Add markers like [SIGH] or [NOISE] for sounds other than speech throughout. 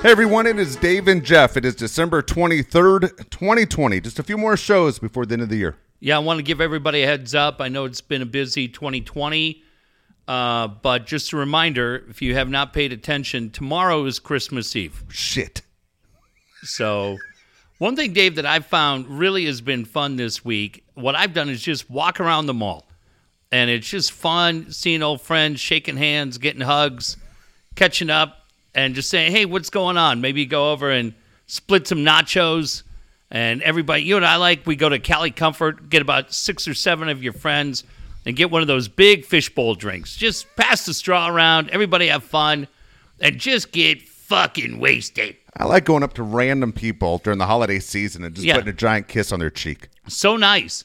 Hey everyone, it is Dave and Jeff. It is December 23rd, 2020. Just a few more shows before the end of the year. Yeah, I want to give everybody a heads up. I know it's been a busy 2020, uh, but just a reminder if you have not paid attention, tomorrow is Christmas Eve. Shit. So, one thing, Dave, that I've found really has been fun this week, what I've done is just walk around the mall. And it's just fun seeing old friends, shaking hands, getting hugs, catching up, and just say, hey, what's going on? Maybe go over and split some nachos. And everybody, you and I like? We go to Cali Comfort, get about six or seven of your friends, and get one of those big fishbowl drinks. Just pass the straw around, everybody have fun, and just get fucking wasted. I like going up to random people during the holiday season and just Yeah. putting a giant kiss on their cheek. so nice.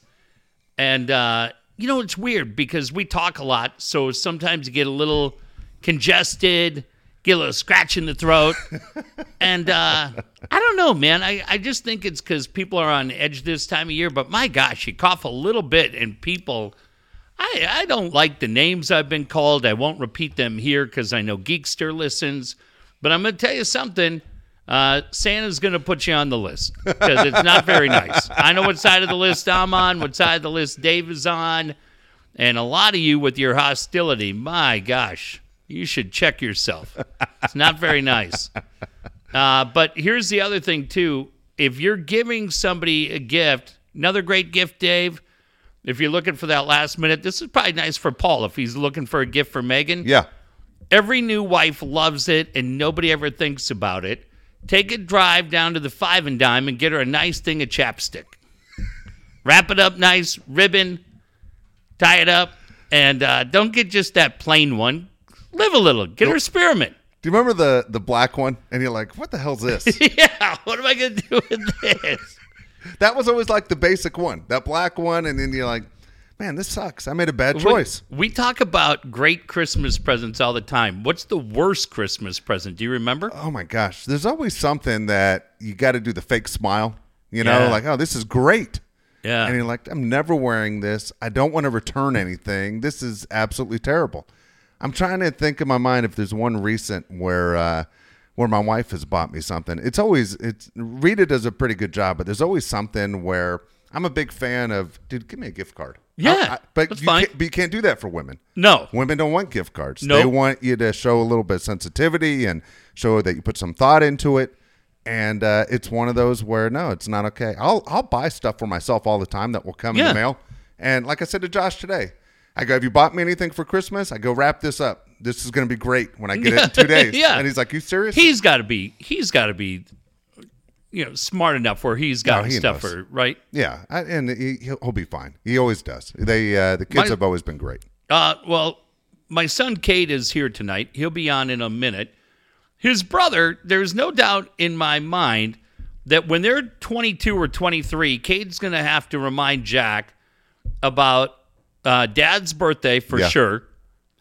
And uh, you know, it's weird because we talk a lot, so sometimes you get a little congested, get a little scratch in the throat. [LAUGHS] and uh, I don't know, man. I, I just think it's because people are on edge this time of year, but my gosh, you cough a little bit and people. I, I don't like the names I've been called. I won't repeat them here because I know Geekster listens. But I'm going to tell you something. Uh, Santa's going to put you on the list because it's not very nice. I know what side of the list I'm on, what side of the list Dave is on, and a lot of you with your hostility. My gosh, you should check yourself. It's not very nice. Uh, but here's the other thing too: if you're giving somebody a gift, another great gift, Dave. If you're looking for that last minute, this is probably nice for Paul if he's looking for a gift for Megan. Yeah. Every new wife loves it, and nobody ever thinks about it. Take a drive down to the Five and Dime and get her a nice thing of chapstick. Wrap it up nice, ribbon, tie it up, and uh, don't get just that plain one. Live a little. Get her spearmint. Do you remember the the black one? And you're like, what the hell's [LAUGHS] this? yeah, what am I going to do with this? [LAUGHS] that was always like the basic one, that black one. And then you're like, man, this sucks. I made a bad choice. We, we talk about great Christmas presents all the time. What's the worst Christmas present? Do you remember? Oh my gosh. There's always something that you got to do the fake smile, you know, Yeah. like, oh, this is great. Yeah. And you're like, I'm never wearing this. I don't want to return anything. This is absolutely terrible. I'm trying to think in my mind if there's one recent where uh, where my wife has bought me something. It's always it's Rita does a pretty good job, but there's always something where I'm a big fan of. Dude, give me a gift card. Yeah, I- I- but you fine. Can't, but you can't do that for women. no. Women don't want gift cards. Nope. They want you to show a little bit of sensitivity and show that you put some thought into it. And uh, it's one of those where no, it's not okay. I'll I'll buy stuff for myself all the time that will come in the mail. And like I said to Josh today, I go, "Have you bought me anything for Christmas?" I go, "Wrap this up. This is going to be great when I get it in two [LAUGHS] days." Yeah. And he's like, "You serious?" He's got to be. He's got to be. You know, smart enough where he's got No, he stuff knows. for right. yeah, I, and he, he'll he'll be fine. He always does. They uh, the kids My- have always been great. Uh, well, my son Cade is here tonight. He'll be on in a minute. His brother, there's no doubt in my mind that when they're 22 or 23, Cade's going to have to remind Jack about uh, Dad's birthday for Yeah. sure.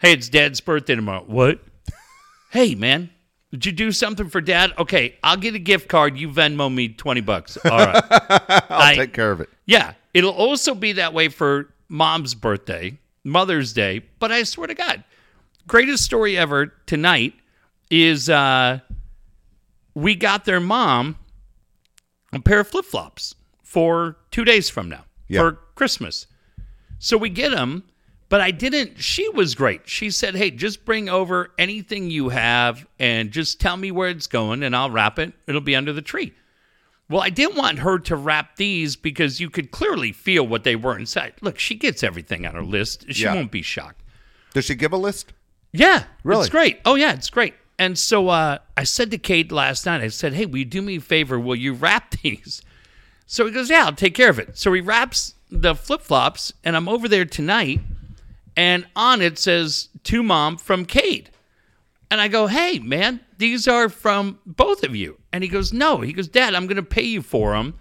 Hey, it's Dad's birthday tomorrow. What? [LAUGHS] hey, man, did you do something for Dad? Okay, I'll get a gift card. You Venmo me 20 bucks. All right. [LAUGHS] I'll I- take care of it. Yeah, it'll also be that way for mom's birthday, Mother's Day. But I swear to God, greatest story ever tonight is uh, we got their mom a pair of flip flops for two days from now Yeah. for Christmas. So we get them, but I didn't. She was great. She said, "Hey, just bring over anything you have and just tell me where it's going, and I'll wrap it. It'll be under the tree." Well, I didn't want her to wrap these because you could clearly feel what they were inside. Look, she gets everything on her list. She Yeah. won't be shocked. Does she give a list? Yeah, Really? it's great. Oh yeah, it's great. And so uh, I said to Cade last night, I said, "Hey, will you do me a favor? Will you wrap [LAUGHS] these?" So he goes, "Yeah, I'll take care of it." So he wraps the flip flops, and I'm over there tonight, and on it says "To Mom from Cade," and I go, "Hey, man, these are from both of you." And he goes, "No." He goes, "Dad, I'm going to pay you for them."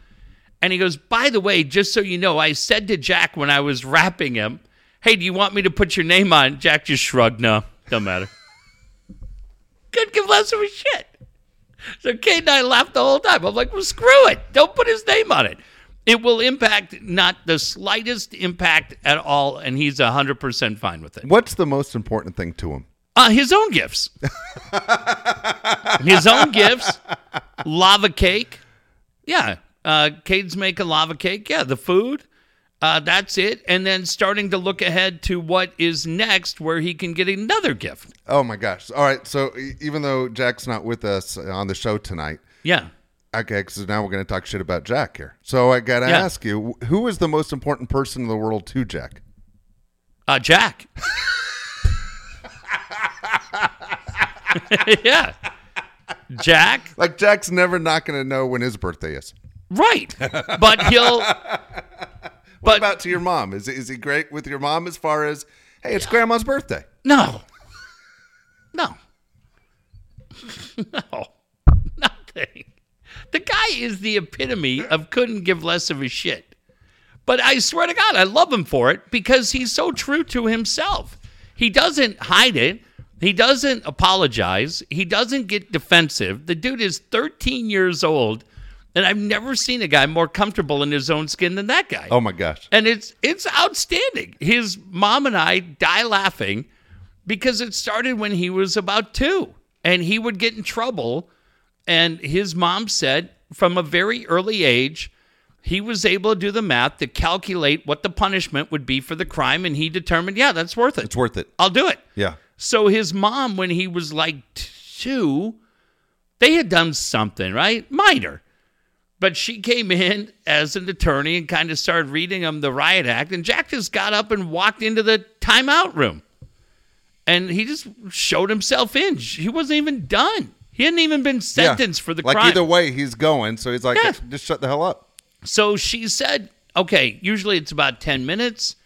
And he goes, "By the way, just so you know, I said to Jack when I was wrapping him." Hey, do you want me to put your name on? Jack just shrugged. No, don't matter. [LAUGHS] Couldn't give less of a shit. So Cade and I laughed the whole time. I'm like, well, screw it. Don't put his name on it. It will impact not the slightest impact at all, and he's 100% fine with it. What's the most important thing to him? Uh, his own gifts. his own gifts. Lava cake. Yeah. Uh, Cade's a lava cake. Yeah. The food. Uh, that's it. And then starting to look ahead to what is next where he can get another gift. Oh my gosh! All right, so even though Jack's not with us on the show tonight, Yeah. Okay, so now we're going to talk shit about Jack here. So I got to Yeah. ask you, who is the most important person in the world to Jack? Uh, Jack. [LAUGHS] [LAUGHS] yeah. Jack. Like Jack's never not going to know when his birthday is. Right. But [LAUGHS] he'll. What But about to your mom? Is is he great with your mom as far as hey, it's grandma's birthday? no. No. No. Nothing. The guy is the epitome of couldn't give less of a shit. But I swear to God, I love him for it because he's so true to himself. He doesn't hide it. He doesn't apologize. He doesn't get defensive. The dude is 13 years old, and I've never seen a guy more comfortable in his own skin than that guy. Oh my gosh! And it's it's outstanding. His mom and I die laughing because it started when he was about 2 and he would get in trouble and his mom said from a very early age he was able to do the math to calculate what the punishment would be for the crime and he determined yeah that's worth it. It's worth it. i'll do it. Yeah. so his mom when he was like two they had done something right? Minor. But she came in as an attorney and kind of started reading him the riot act and jack just got up and walked into the timeout room. And he just showed himself in. He wasn't even done he hadn't even been sentenced for the like crime either way, he's going. So he's like, Yeah. just shut the hell up. so she said, okay, usually it's about 10 minutes,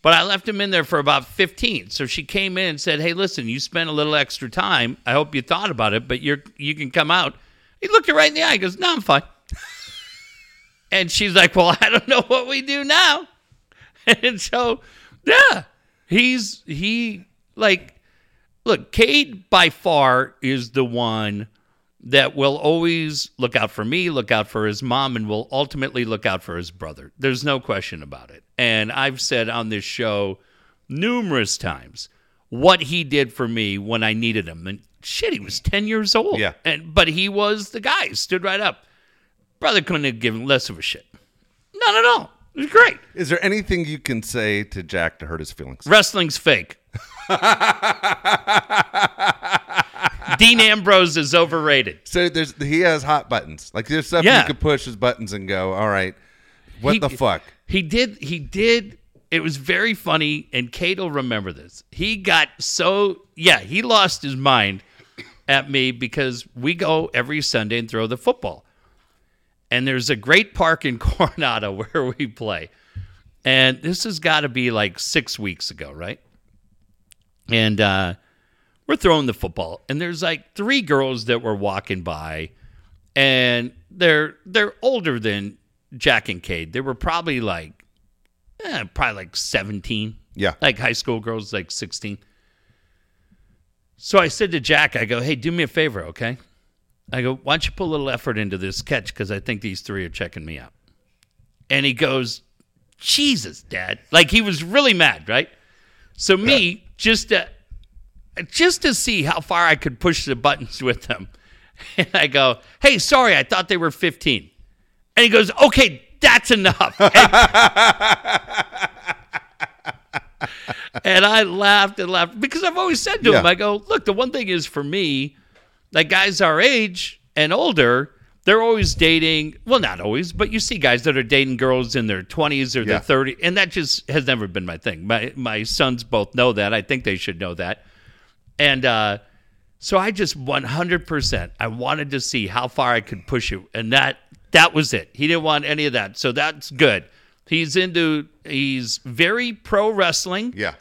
but I left him in there for about 15. So she came in and said, hey, listen, you spent a little extra time. I hope you thought about it, but you're you can come out. He looked her right in the eye. He goes, no, I'm fine. [LAUGHS] and she's like, well, [LAUGHS] I don't know what we do now. [LAUGHS] And so, yeah, he's, he, like, look, Cade by far is the one that will always look out for me, look out for his mom, and will ultimately look out for his brother. There's no question about it. And I've said on this show numerous times what he did for me when I needed him. And shit, he was 10 years old. Yeah. And but he was the guy, stood right up. Brother couldn't have given less of a shit. None at all. It was great. Is there anything you can say to Jack to hurt his feelings? Wrestling's fake. [LAUGHS] Dean Ambrose is overrated. So there's he has hot buttons. Like there's stuff Yeah. you could push his buttons and go, all right, what He- the fuck? He did. He did. It was very funny, and Cade will remember this. He got so yeah. He lost his mind at me because we go every Sunday and throw the football, and there's a great park in [LAUGHS] Coronado [LAUGHS] where we play, and this has got to be like six weeks ago, right? And uh, we're throwing the football, and there's like three girls that were walking by, and they're they're older than Jack and Cade. They were probably like, eh, probably like seventeen. Yeah. like high school girls, like sixteen. So I said to Jack, I go, hey, do me a favor, okay? I go, why don't you put a little effort into this catch because I think these three are checking me out. And he goes, Jesus, Dad. Like he was really mad, right? So me, just to just to see how far I could push the buttons with them. [LAUGHS] And I go, hey, sorry, I thought they were 15. And he goes, okay, that's enough. [LAUGHS] And, and I laughed and laughed because I've always said to him, I go, look, the one thing is for me, like guys our age and older, they're always dating. Well, not always, but you see guys that are dating girls in their 20s or Yeah. their 30s. And that just has never been my thing. My, my sons both know that. I think they should know that. And uh, so I just 100%, I wanted to see how far I could push you, And that that was it. He didn't want any of that. So that's good. He's into, he's very pro wrestling. Yeah.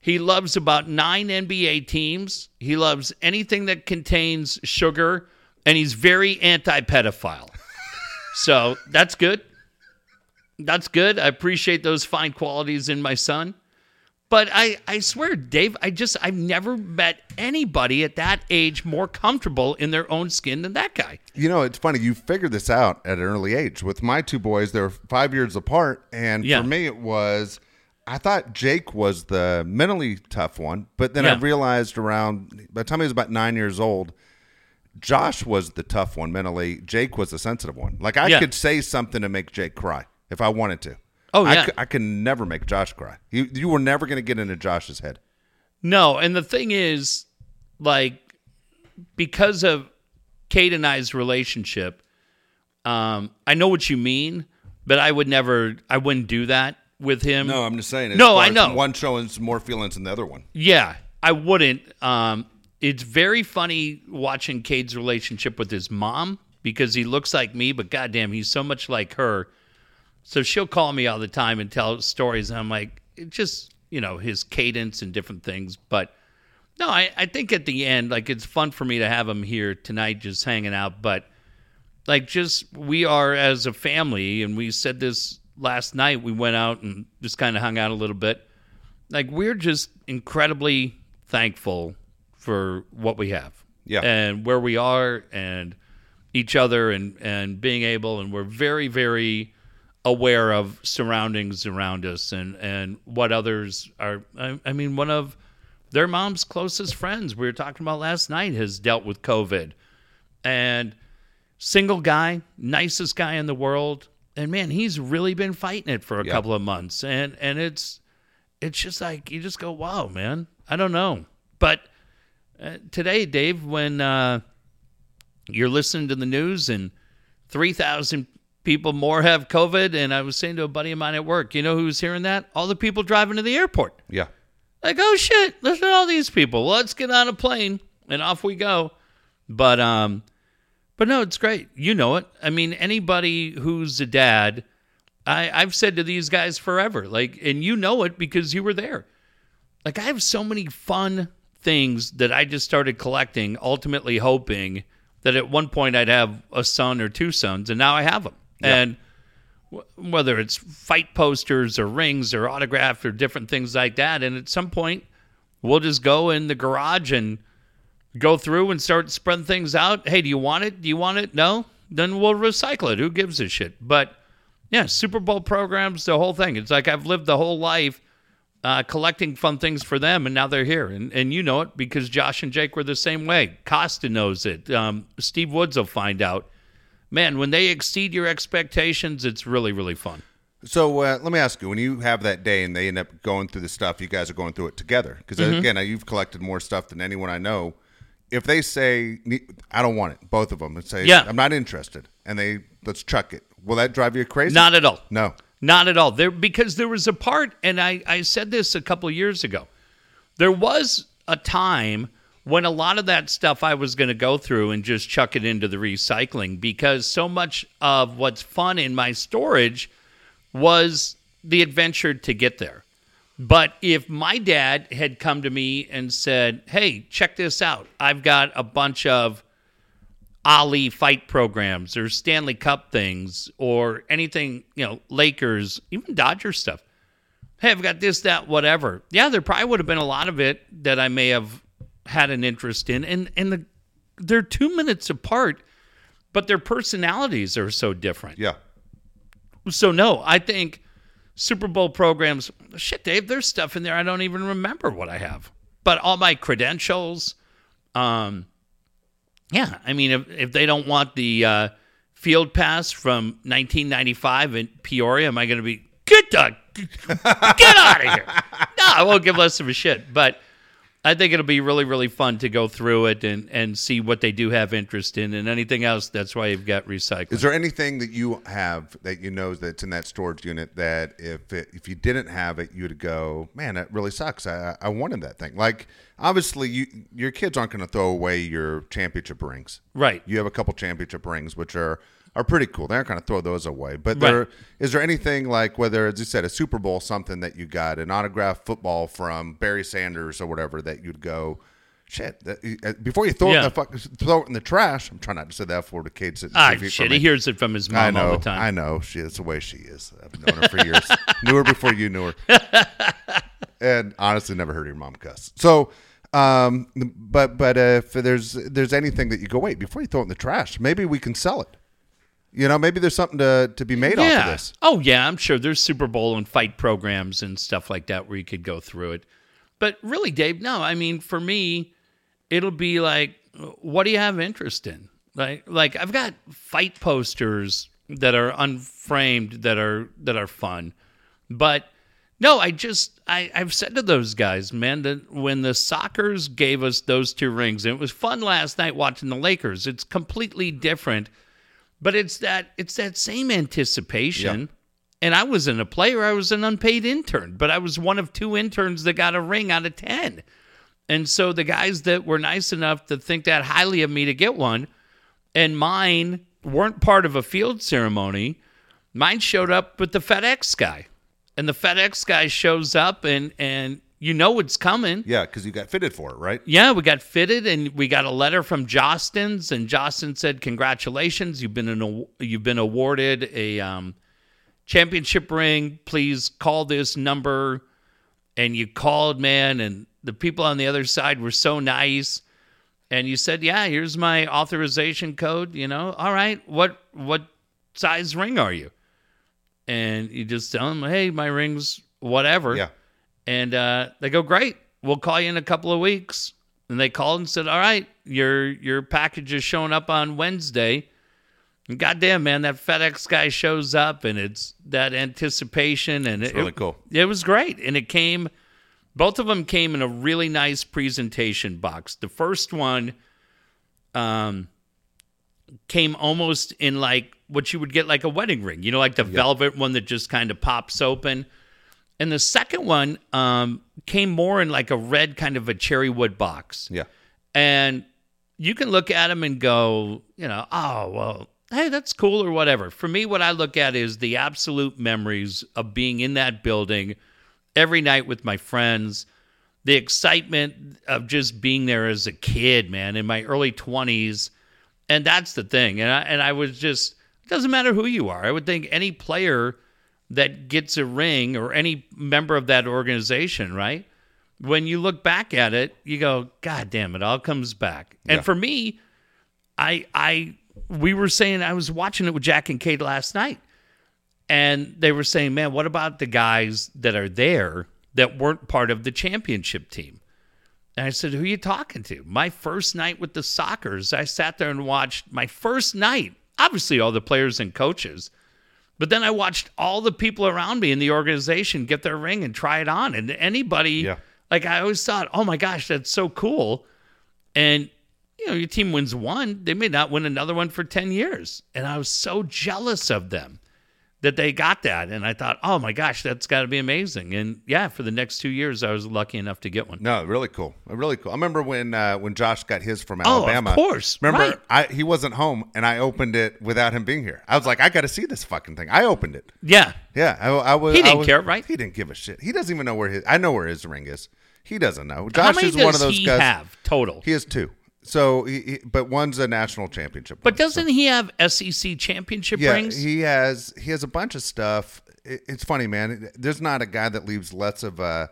He loves about nine NBA teams. He loves anything that contains sugar, and he's very anti pedophile. so that's good. That's good. I appreciate those fine qualities in my son. But I, I swear, Dave, I just, I've never met anybody at that age more comfortable in their own skin than that guy. You know, it's funny. You figured this out at an early age. With my two boys, they're five years apart, and Yeah. for me, it was I thought Jake was the mentally tough one, but then I realized around by the time he was about nine years old, Josh was the tough one mentally. Jake was the sensitive one. Like I Yeah. could say something to make Jake cry if I wanted to. Oh, I yeah. c- I can never make Josh cry. You you were never going to get into Josh's head. No, and the thing is, like, because of Cade and I's relationship, um, I know what you mean, but I would never, I wouldn't do that with him. No, I'm just saying. No, I know. One showing some more feelings than the other one. Yeah, I wouldn't. Um, it's very funny watching Cade's relationship with his mom because he looks like me, but goddamn, he's so much like her. So she'll call me all the time and tell stories, and I'm like, just you know his cadence and different things. But no, I, I think at the end, like it's fun for me to have him here tonight, just hanging out. But like, just we are as a family, and we said this last night. We went out and just kind of hung out a little bit like we're just incredibly thankful for what we have Yeah. and where we are and each other and and being able and we're very very aware of surroundings around us and and what others are I, I mean one of their mom's closest friends we were talking about last night has dealt with covid. And single guy nicest guy in the world. And man he's really been fighting it for a Yeah. couple of months. And and it's it's just like you just go wow man. I don't know. But uh, today dave when uh you're listening to the news and 3000 people more have covid and i was saying to a buddy of mine at work you know who's hearing that all the people driving to the airport Yeah. like, oh shit, listen to all these people. Let's get on a plane and off we go. But um but no, it's great. You know it. I mean, anybody who's a dad, I, I've said to these guys forever, like, and you know it because you were there. Like I have so many fun things that I just started collecting, ultimately hoping that at one point I'd have a son or two sons, and now I have them. And wh- whether it's fight posters or rings or autographs or different things like that. And at some point, we'll just go in the garage and go through and start spreading things out. Hey, do you want it? Do you want it? No? Then we'll recycle it. Who gives a shit? But yeah, Super Bowl programs, the whole thing. It's like I've lived the whole life uh, collecting fun things for them, and now they're here. And, and you know it because Josh and Jake were the same way. Costa knows it. Um, Steve Woods will find out. Man, when they exceed your expectations, it's really, really fun. So uh, let me ask you: When you have that day and they end up going through the stuff, you guys are going through it together. Because Mm-hmm. again, you've collected more stuff than anyone I know. If they say I don't want it, both of them, and say Yeah. I'm not interested, and they let's chuck it, will that drive you crazy? Not at all. No. Not at all. There because there was a part, and I, I said this a couple years ago. There was a time when a lot of that stuff I was going to go through and just chuck it into the recycling because so much of what's fun in my storage was the adventure to get there. But if my dad had come to me and said, "Hey, check this out. I've got a bunch of Ali fight programs or Stanley Cup things or anything, you know, Lakers, even Dodger stuff. Hey, I've got this, that, whatever. Yeah, there probably would have been a lot of it that I may have had an interest in. And and the they're two minutes apart, but their personalities are so different. Yeah. So no, I think Super Bowl programs. Shit, Dave, there's stuff in there I don't even remember what I have. But all my credentials, um, yeah. I mean, if if they don't want the uh, field pass from 1995 in Peoria, am I going to be get the [LAUGHS] get out of here? No, I won't give less of a shit. But I think it'll be really, really fun to go through it and, and see what they do have interest in, and anything else. That's why you've got recycling. Is there anything that you have that you know that's in that storage unit that if it, if you didn't have it, you'd go, man, that really sucks. I I wanted that thing. Like obviously, you your kids aren't going to throw away your championship rings. Right. You have a couple championship rings, which are are pretty cool. They're not going to throw those away. But Right. there is there anything like whether, as you said, a Super Bowl, something that you got an autographed football from Barry Sanders or whatever that you'd go. Shit! That, uh, before you throw it, in the fuck, throw it in the trash. I'm trying not to say that for the kids. Ah, shit. He hears it from his mom I know. all the time. I know. She is the way she is. I've known her for years. [LAUGHS] knew her before you knew her. and honestly, never heard your mom cuss. So, um, but but uh, if there's there's anything that you go wait before you throw it in the trash, maybe we can sell it. You know, maybe there's something to to be made off of this. Oh yeah, I'm sure there's Super Bowl and fight programs and stuff like that where you could go through it. But really, Dave, no. I mean, for me, it'll be like, what do you have interest in? Like, like I've got fight posters that are unframed that are that are fun, but no, I just I I've said to those guys, man, that when the Sockers gave us those two rings, and it was fun last night watching the Lakers. It's completely different, but it's that it's that same anticipation. Yeah. And I wasn't a player; I was an unpaid intern, but I was one of two interns that got a ring out of ten. And so the guys that were nice enough to think that highly of me to get one, and mine weren't part of a field ceremony. Mine showed up with the FedEx guy, and the FedEx guy shows up, and and you know it's coming. Yeah, because you got fitted for it, right? Yeah, we got fitted, and we got a letter from Jostens, and Jostens said, "Congratulations, you've been an, you've been awarded a um, championship ring. Please call this number." And you called, man, and the people on the other side were so nice. And you said, "Yeah, here's my authorization code." You know, all right, what what size ring are you? And you just tell them, "Hey, my ring's whatever." Yeah. And uh, they go, "Great, we'll call you in a couple of weeks." And they called and said, "All right, your your package is showing up on Wednesday." And goddamn, man, that FedEx guy shows up, and it's that anticipation, and It's it, really cool. it was great, and it came. Both of them came in a really nice presentation box. The first one, um, came almost in like what you would get like a wedding ring, you know, like the velvet one that just kind of pops open. And the second one um, came more in like a red kind of a cherry wood box. Yeah. And you can look at them and go, you know, oh, well, hey, that's cool or whatever. For me, what I look at is the absolute memories of being in that building every night with my friends, the excitement of just being there as a kid, man, in my early 20s. And that's the thing. And I, and I was just, it doesn't matter who you are. I would think any player that gets a ring or any member of that organization, right? When you look back at it, you go, God damn, it all comes back. And for me, I I we were saying I was watching it with Jack and Cade last night. And they were saying, man, what about the guys that are there that weren't part of the championship team? And I said, who are you talking to? My first night with the Sockers, I sat there and watched my first night, obviously all the players and coaches. But then I watched all the people around me in the organization get their ring and try it on. And anybody, Yeah. like I always thought, oh my gosh, that's so cool. And you know, your team wins one, they may not win another one for 10 years. And I was so jealous of them that they got that. And I thought, oh my gosh, that's got to be amazing. And yeah, for the next two years, I was lucky enough to get one. No, really cool. Really cool. I remember when uh, when Josh got his from Alabama. Oh, of course. Remember, Right. I, he wasn't home, and I opened it without him being here. I was like, I got to see this fucking thing. I opened it. Yeah. Yeah, I, I was. He didn't was- care, right? He didn't give a shit. He doesn't even know where his. I know where his ring is. He doesn't know. How Josh many is does one of those he guys. have total? He has two. So, he, he, but one's a national championship. but one. doesn't he have SEC championship yeah, rings? he has. He has a bunch of stuff. It, it's funny, man. There's not a guy that leaves less of a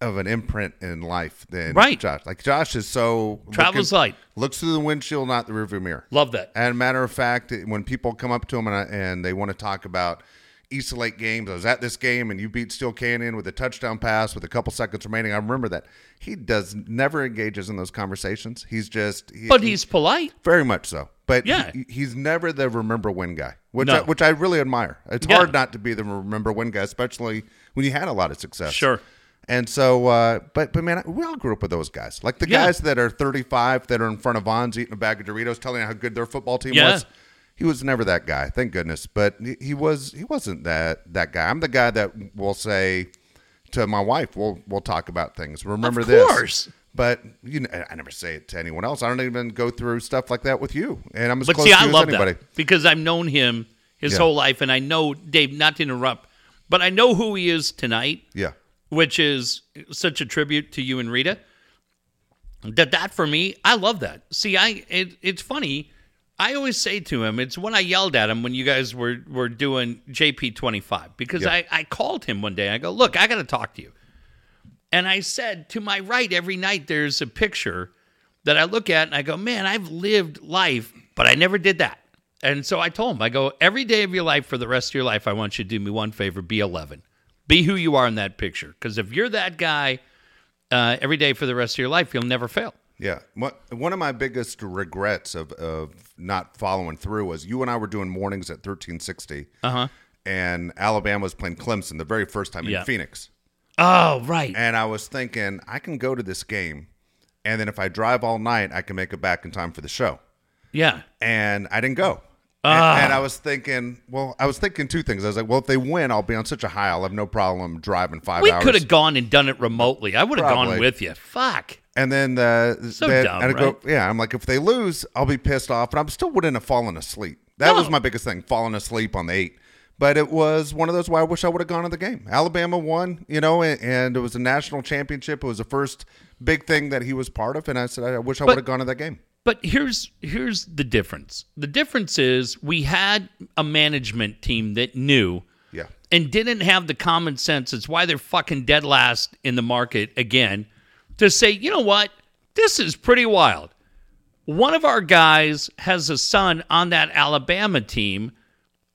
of an imprint in life than Right. Josh. Like Josh is so Travels looking- light. Looks through the windshield, not the rearview mirror. Love that. And matter of fact, when people come up to him and, I- and they want to talk about East Lake games, I was at this game and you beat Steele Canyon with a touchdown pass with a couple seconds remaining. I remember that. He does never engages in those conversations. He's just, he, But he's polite. very much so. But Yeah. he, he's never the remember win guy, which No. I, which I really admire. It's Yeah. hard not to be the remember win guy, especially when you had a lot of success. Sure. And so, uh, but but man, we all grew up with those guys, like the Yeah. guys that are 35 that are in front of Vons eating a bag of Doritos, telling you how good their football team Yeah. was. He was never that guy, thank goodness. But he, was he wasn't that that guy. I'm the guy that will say to my wife, "We'll we'll talk about things. Remember this? Of this." course. But you know, I never say it to anyone else. I don't even go through stuff like that with you, and I'm as But close see, to I you love as anybody. that because I've known him his Yeah. whole life, and I know Dave. Not to interrupt, but I know who he is tonight, Yeah, which is such a tribute to you and Rita. That that for me, I love that. See, I it, it's funny. I always say to him, it's when I yelled at him when you guys were were doing JP twenty five because Yeah. I I called him one day. And I go, look, I got to talk to you. And I said, to my right every night, there's a picture that I look at and I go, man, I've lived life, but I never did that. And so I told him, I go, every day of your life for the rest of your life, I want you to do me one favor be 11. Be who you are in that picture. Because if you're that guy uh, every day for the rest of your life, you'll never fail. Yeah. What, one of my biggest regrets of, of not following through was you and I were doing mornings at 1360. Uh huh. And Alabama was playing Clemson the very first time Yeah. in Phoenix. Oh, right. And I was thinking, I can go to this game. And then if I drive all night, I can make it back in time for the show. Yeah. and I didn't go. Ah. And, and I was thinking, well, I was thinking two things. I was like, well, if they win, I'll be on such a high, I'll have no problem driving five We hours. could have gone and done it remotely. I would have gone with you. Fuck. And then, uh, So dumb, I'd go, right? yeah, I'm like, if they lose, I'll be pissed off, and I am still wouldn't have fallen asleep. That was my biggest thing, falling asleep on the eight. But it was one of those where I wish I would have gone to the game. Alabama won, you know, and, and it was a national championship. It was the first big thing that he was part of, and I said, I wish I would have gone to that game. But here's here's the difference. The difference is we had a management team that knew Yeah, and didn't have the common sense. It's why they're fucking dead last in the market again. To say, you know what, this is pretty wild. One of our guys has a son on that Alabama team.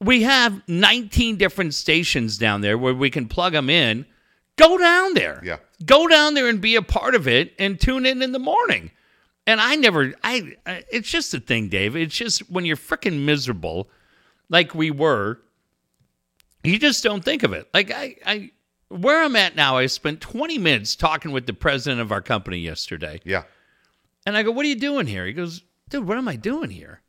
We have 19 different stations down there where we can plug them in. Go down there. Yeah. Go down there and be a part of it and tune in in the morning. And I never, I, I it's just a thing, Dave. It's just when you're freaking miserable, like we were, you just don't think of it. Like I, I, where I'm at now, I spent 20 minutes talking with the president of our company yesterday. yeah, And I go, What are you doing here? He goes, Dude, what am I doing here?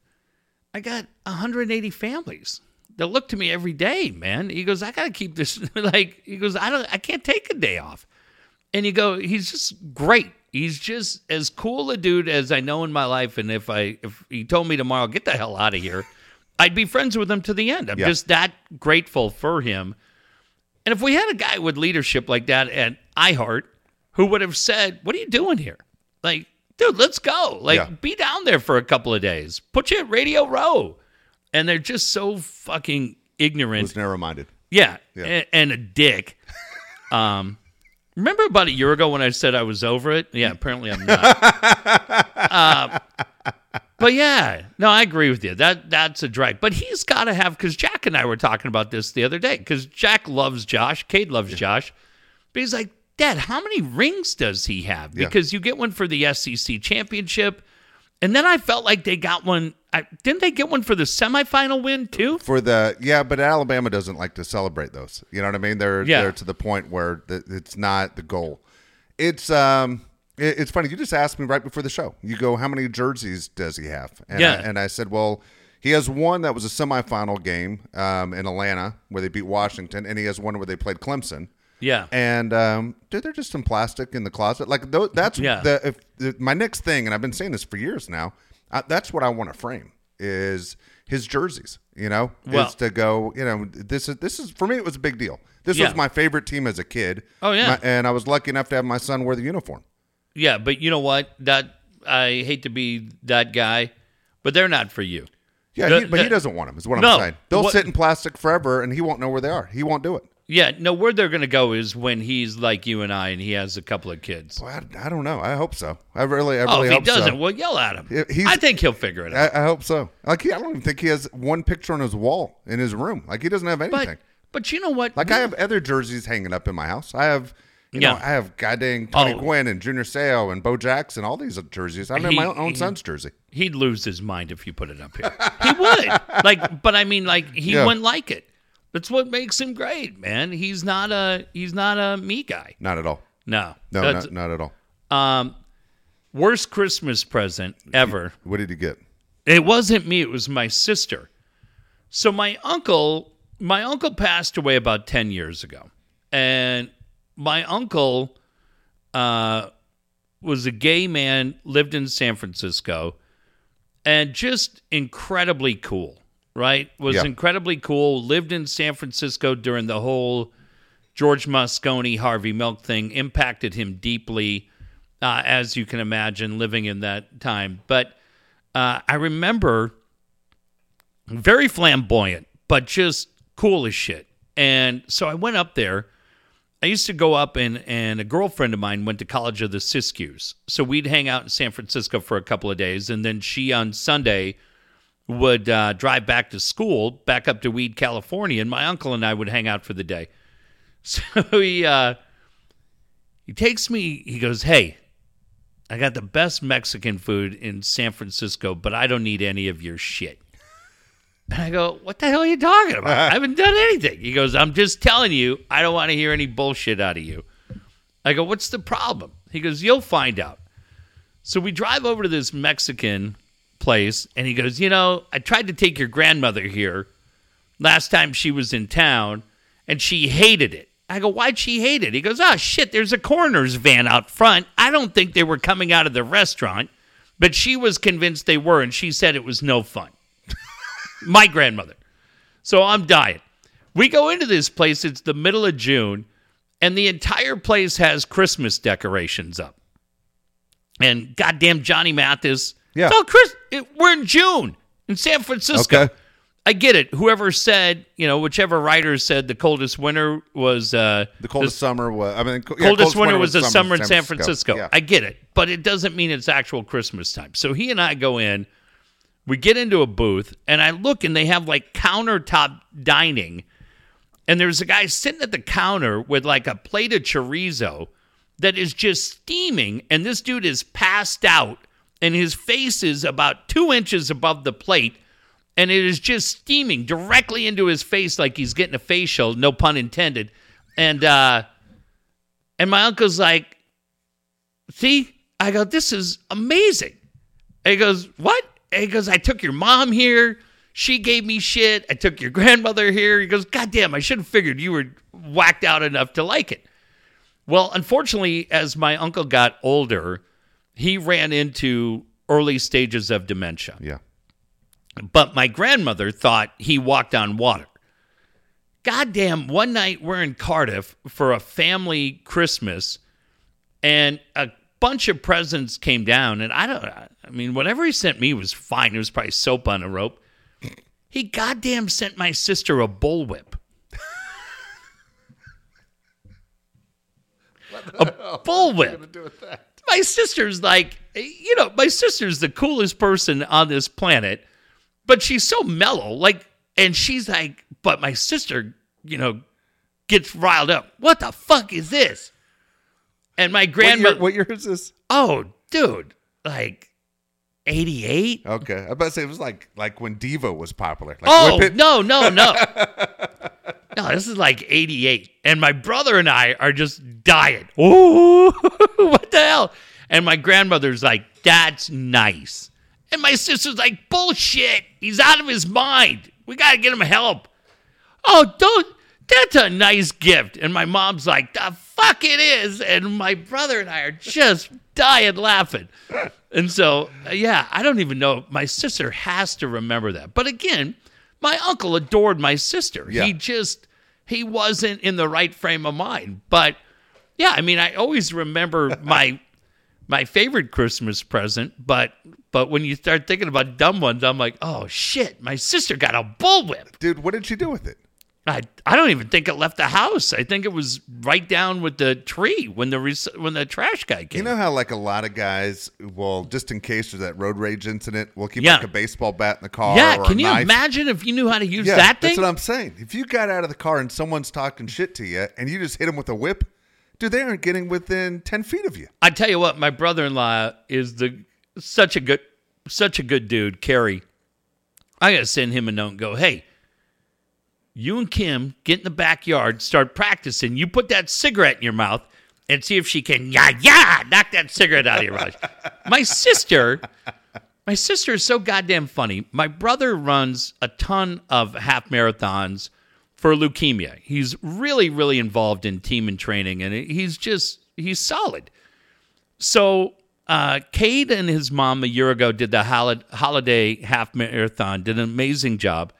I got 180 families that look to me every day, man. He goes, I got to keep this. [LAUGHS] like, he goes, I don't, I can't take a day off. And you go, he's just great. He's just as cool a dude as I know in my life. And if I, if he told me tomorrow, get the hell out of here, [LAUGHS] I'd be friends with him to the end. I'm Yeah. just that grateful for him. And if we had a guy with leadership like that at iHeart who would have said, What are you doing here? Like, dude, let's go. Like, Yeah. be down there for a couple of days. Put you at Radio Row. And they're just so fucking ignorant. was narrow minded. Yeah, Yeah. a- and a dick. [LAUGHS] Um, remember about a year ago when I said I was over it? Yeah, apparently I'm not. [LAUGHS] uh, but yeah, no, I agree with you. That that's a drag. But he's got to have because Jack and I were talking about this the other day because Jack loves Josh, Cade loves Josh, but he's like, Dad, how many rings does he have? Yeah. Because you get one for the SEC championship. And then I felt like they got one. I, didn't they get one for the semifinal win too? for the yeah, but Alabama doesn't like to celebrate those. You know what I mean? They're Yeah. they're to the point where the, it's not the goal. It's um it's funny. You just asked me right before the show. You go, how many jerseys does he have? And Yeah. I, and I said, well, he has one that was a semifinal game um, in Atlanta where they beat Washington, and he has one where they played Clemson. Yeah. And um, dude, they're just in plastic in the closet. Like tho- that's Yeah. the if, the my next thing, and I've been saying this for years now. Uh, that's what I want to frame is his jerseys. You know, Well- is to go. You know, this is this is for me. It was a big deal. This Yeah. was my favorite team as a kid. Oh, yeah. My- and I was lucky enough to have my son wear the uniform. Yeah, but you know what? That I hate to be that guy, but they're not for you. Yeah, The- he, but he doesn't want them. Is what No. I'm saying. They'll What- sit in plastic forever, and he won't know where they are. He won't do it. Yeah, no, where they're going to go is when he's like you and I, and he has a couple of kids. Well, I, I don't know. I hope so. I really, I really Oh, really if he hope doesn't, so. well, yell at him. He's- I think he'll figure it out. I, I hope so. Like he, I don't even think he has one picture on his wall in his room. Like he doesn't have anything. but but you know what? Like I have other jerseys hanging up in my house. I have, you Yeah. know, I have goddamn Tony Oh. Gwynn and Junior Seau and Bo Jackson, all these jerseys. I have my own he- son's jersey. He'd lose his mind if you put it up here. he would. Like, but I mean, like he Yeah. wouldn't like it. That's what makes him great, man. He's not a he's not a me guy. Not at all. No, No, not, not at all. um, worst Christmas present ever. What did you get? It wasn't me, it was my sister. So my uncle, my uncle passed away about 10 years ago. And my uncle uh, was a gay man, lived in San Francisco, and just incredibly cool, right? Was Yeah. incredibly cool, lived in San Francisco during the whole George Moscone, Harvey Milk thing, impacted him deeply, uh, as you can imagine, living in that time. But uh, I remember very flamboyant, but just cool as shit. And so I went up there. I used to go up and and a girlfriend of mine went to college of the Siskiyous. So we'd hang out in San Francisco for a couple of days and then she on Sunday would uh, drive back to school, back up to Weed, California, and my uncle and I would hang out for the day. [LAUGHS] So he uh, he takes me. He goes, "Hey, I got the best Mexican food in San Francisco, but I don't need any of your shit." And I go, "What the hell are you talking about? I haven't done anything." He goes, "I'm just telling you. I don't want to hear any bullshit out of you." I go, "What's the problem?" He goes, "You'll find out." So we drive over to this Mexican place, and he goes, You know, I tried to take your grandmother here last time she was in town, and she hated it. I go, Why'd she hate it? He goes, Oh, shit, there's a coroner's van out front. I don't think they were coming out of the restaurant, but she was convinced they were, and she said it was no fun. My grandmother. So I'm dying. We go into this place, it's the middle of June, and the entire place has Christmas decorations up. And goddamn Johnny Mathis. Yeah. Oh, Chris, it, we're in June in San Francisco. Okay. I get it. Whoever said, you know, whichever writer said the coldest winter was uh, The coldest summer was. I mean, co- yeah, coldest winter was the summer in in San Francisco. Yeah. I get it, but it doesn't mean it's actual Christmas time. So he and I go in, we get into a booth, and I look, and they have like countertop dining, and there's a guy sitting at the counter with like a plate of chorizo that is just steaming, and this dude is passed out, and his face is about two inches above the plate. And it is just steaming directly into his face like he's getting a facial, no pun intended. And uh and my uncle's like, see? I go, this is amazing. And he goes, what? He goes, I took your mom here. She gave me shit. I took your grandmother here. He goes, God damn, I should have figured you were whacked out enough to like it. Well, unfortunately, as my uncle got older, he ran into early stages of dementia. Yeah. But my grandmother thought he walked on water. Goddamn, one night we're in Cardiff for a family Christmas, and a bunch of presents came down. And I don't, I mean, whatever he sent me was fine. It was probably soap on a rope. He goddamn sent my sister a bullwhip. a bullwhip my sister's like, you know, my sister's the coolest person on this planet, but she's so mellow. Like, and she's like, but my sister, you know, gets riled up. What the fuck is this? And my What year, grandmother, what year is this? oh, dude, like 88? Okay, I about to say it was like like when Devo was popular. Like Oh, no, no, no. [LAUGHS] no, this is like 88. And my brother and I are just dying. Ooh, [LAUGHS] what the hell? And my grandmother's like, that's nice. And my sister's like, bullshit. He's out of his mind. We got to get him help. Oh, don't. That's a nice gift. And my mom's like, the fuck it is. And my brother and I are just dying laughing. And so, uh, yeah, I don't even know. My sister has to remember that. But again, my uncle adored my sister. Yeah. He just, he wasn't in the right frame of mind. But yeah, I mean, I always remember [LAUGHS] my my favorite Christmas present, but but when you start thinking about dumb ones, I'm like, oh shit, my sister got a bullwhip. Dude, what did she do with it? I, I don't even think it left the house. I think it was right down with the tree when the rec- when the trash guy came. You know how like a lot of guys, well, just in case there's that road rage incident, will keep Yeah. like a baseball bat in the car. yeah, or a can you knife. imagine if you knew how to use Yeah, that that's what I'm saying. If you got out of the car and someone's talking shit to you, and you just hit them with a whip, dude, they aren't getting within ten feet of you. I tell you what, my brother-in-law is the such a good such a good dude, Kerry. I gotta send him a note and go, hey, you and Kim get in the backyard, start practicing. You put that cigarette in your mouth and see if she can yeah yeah knock that cigarette out of your mouth. my sister, my sister is so goddamn funny. My brother runs a ton of half marathons for leukemia. He's really, really involved in Team in Training, and he's just he's solid. So, uh, Cade and his mom a year ago did the hol- holiday half marathon, did an amazing job.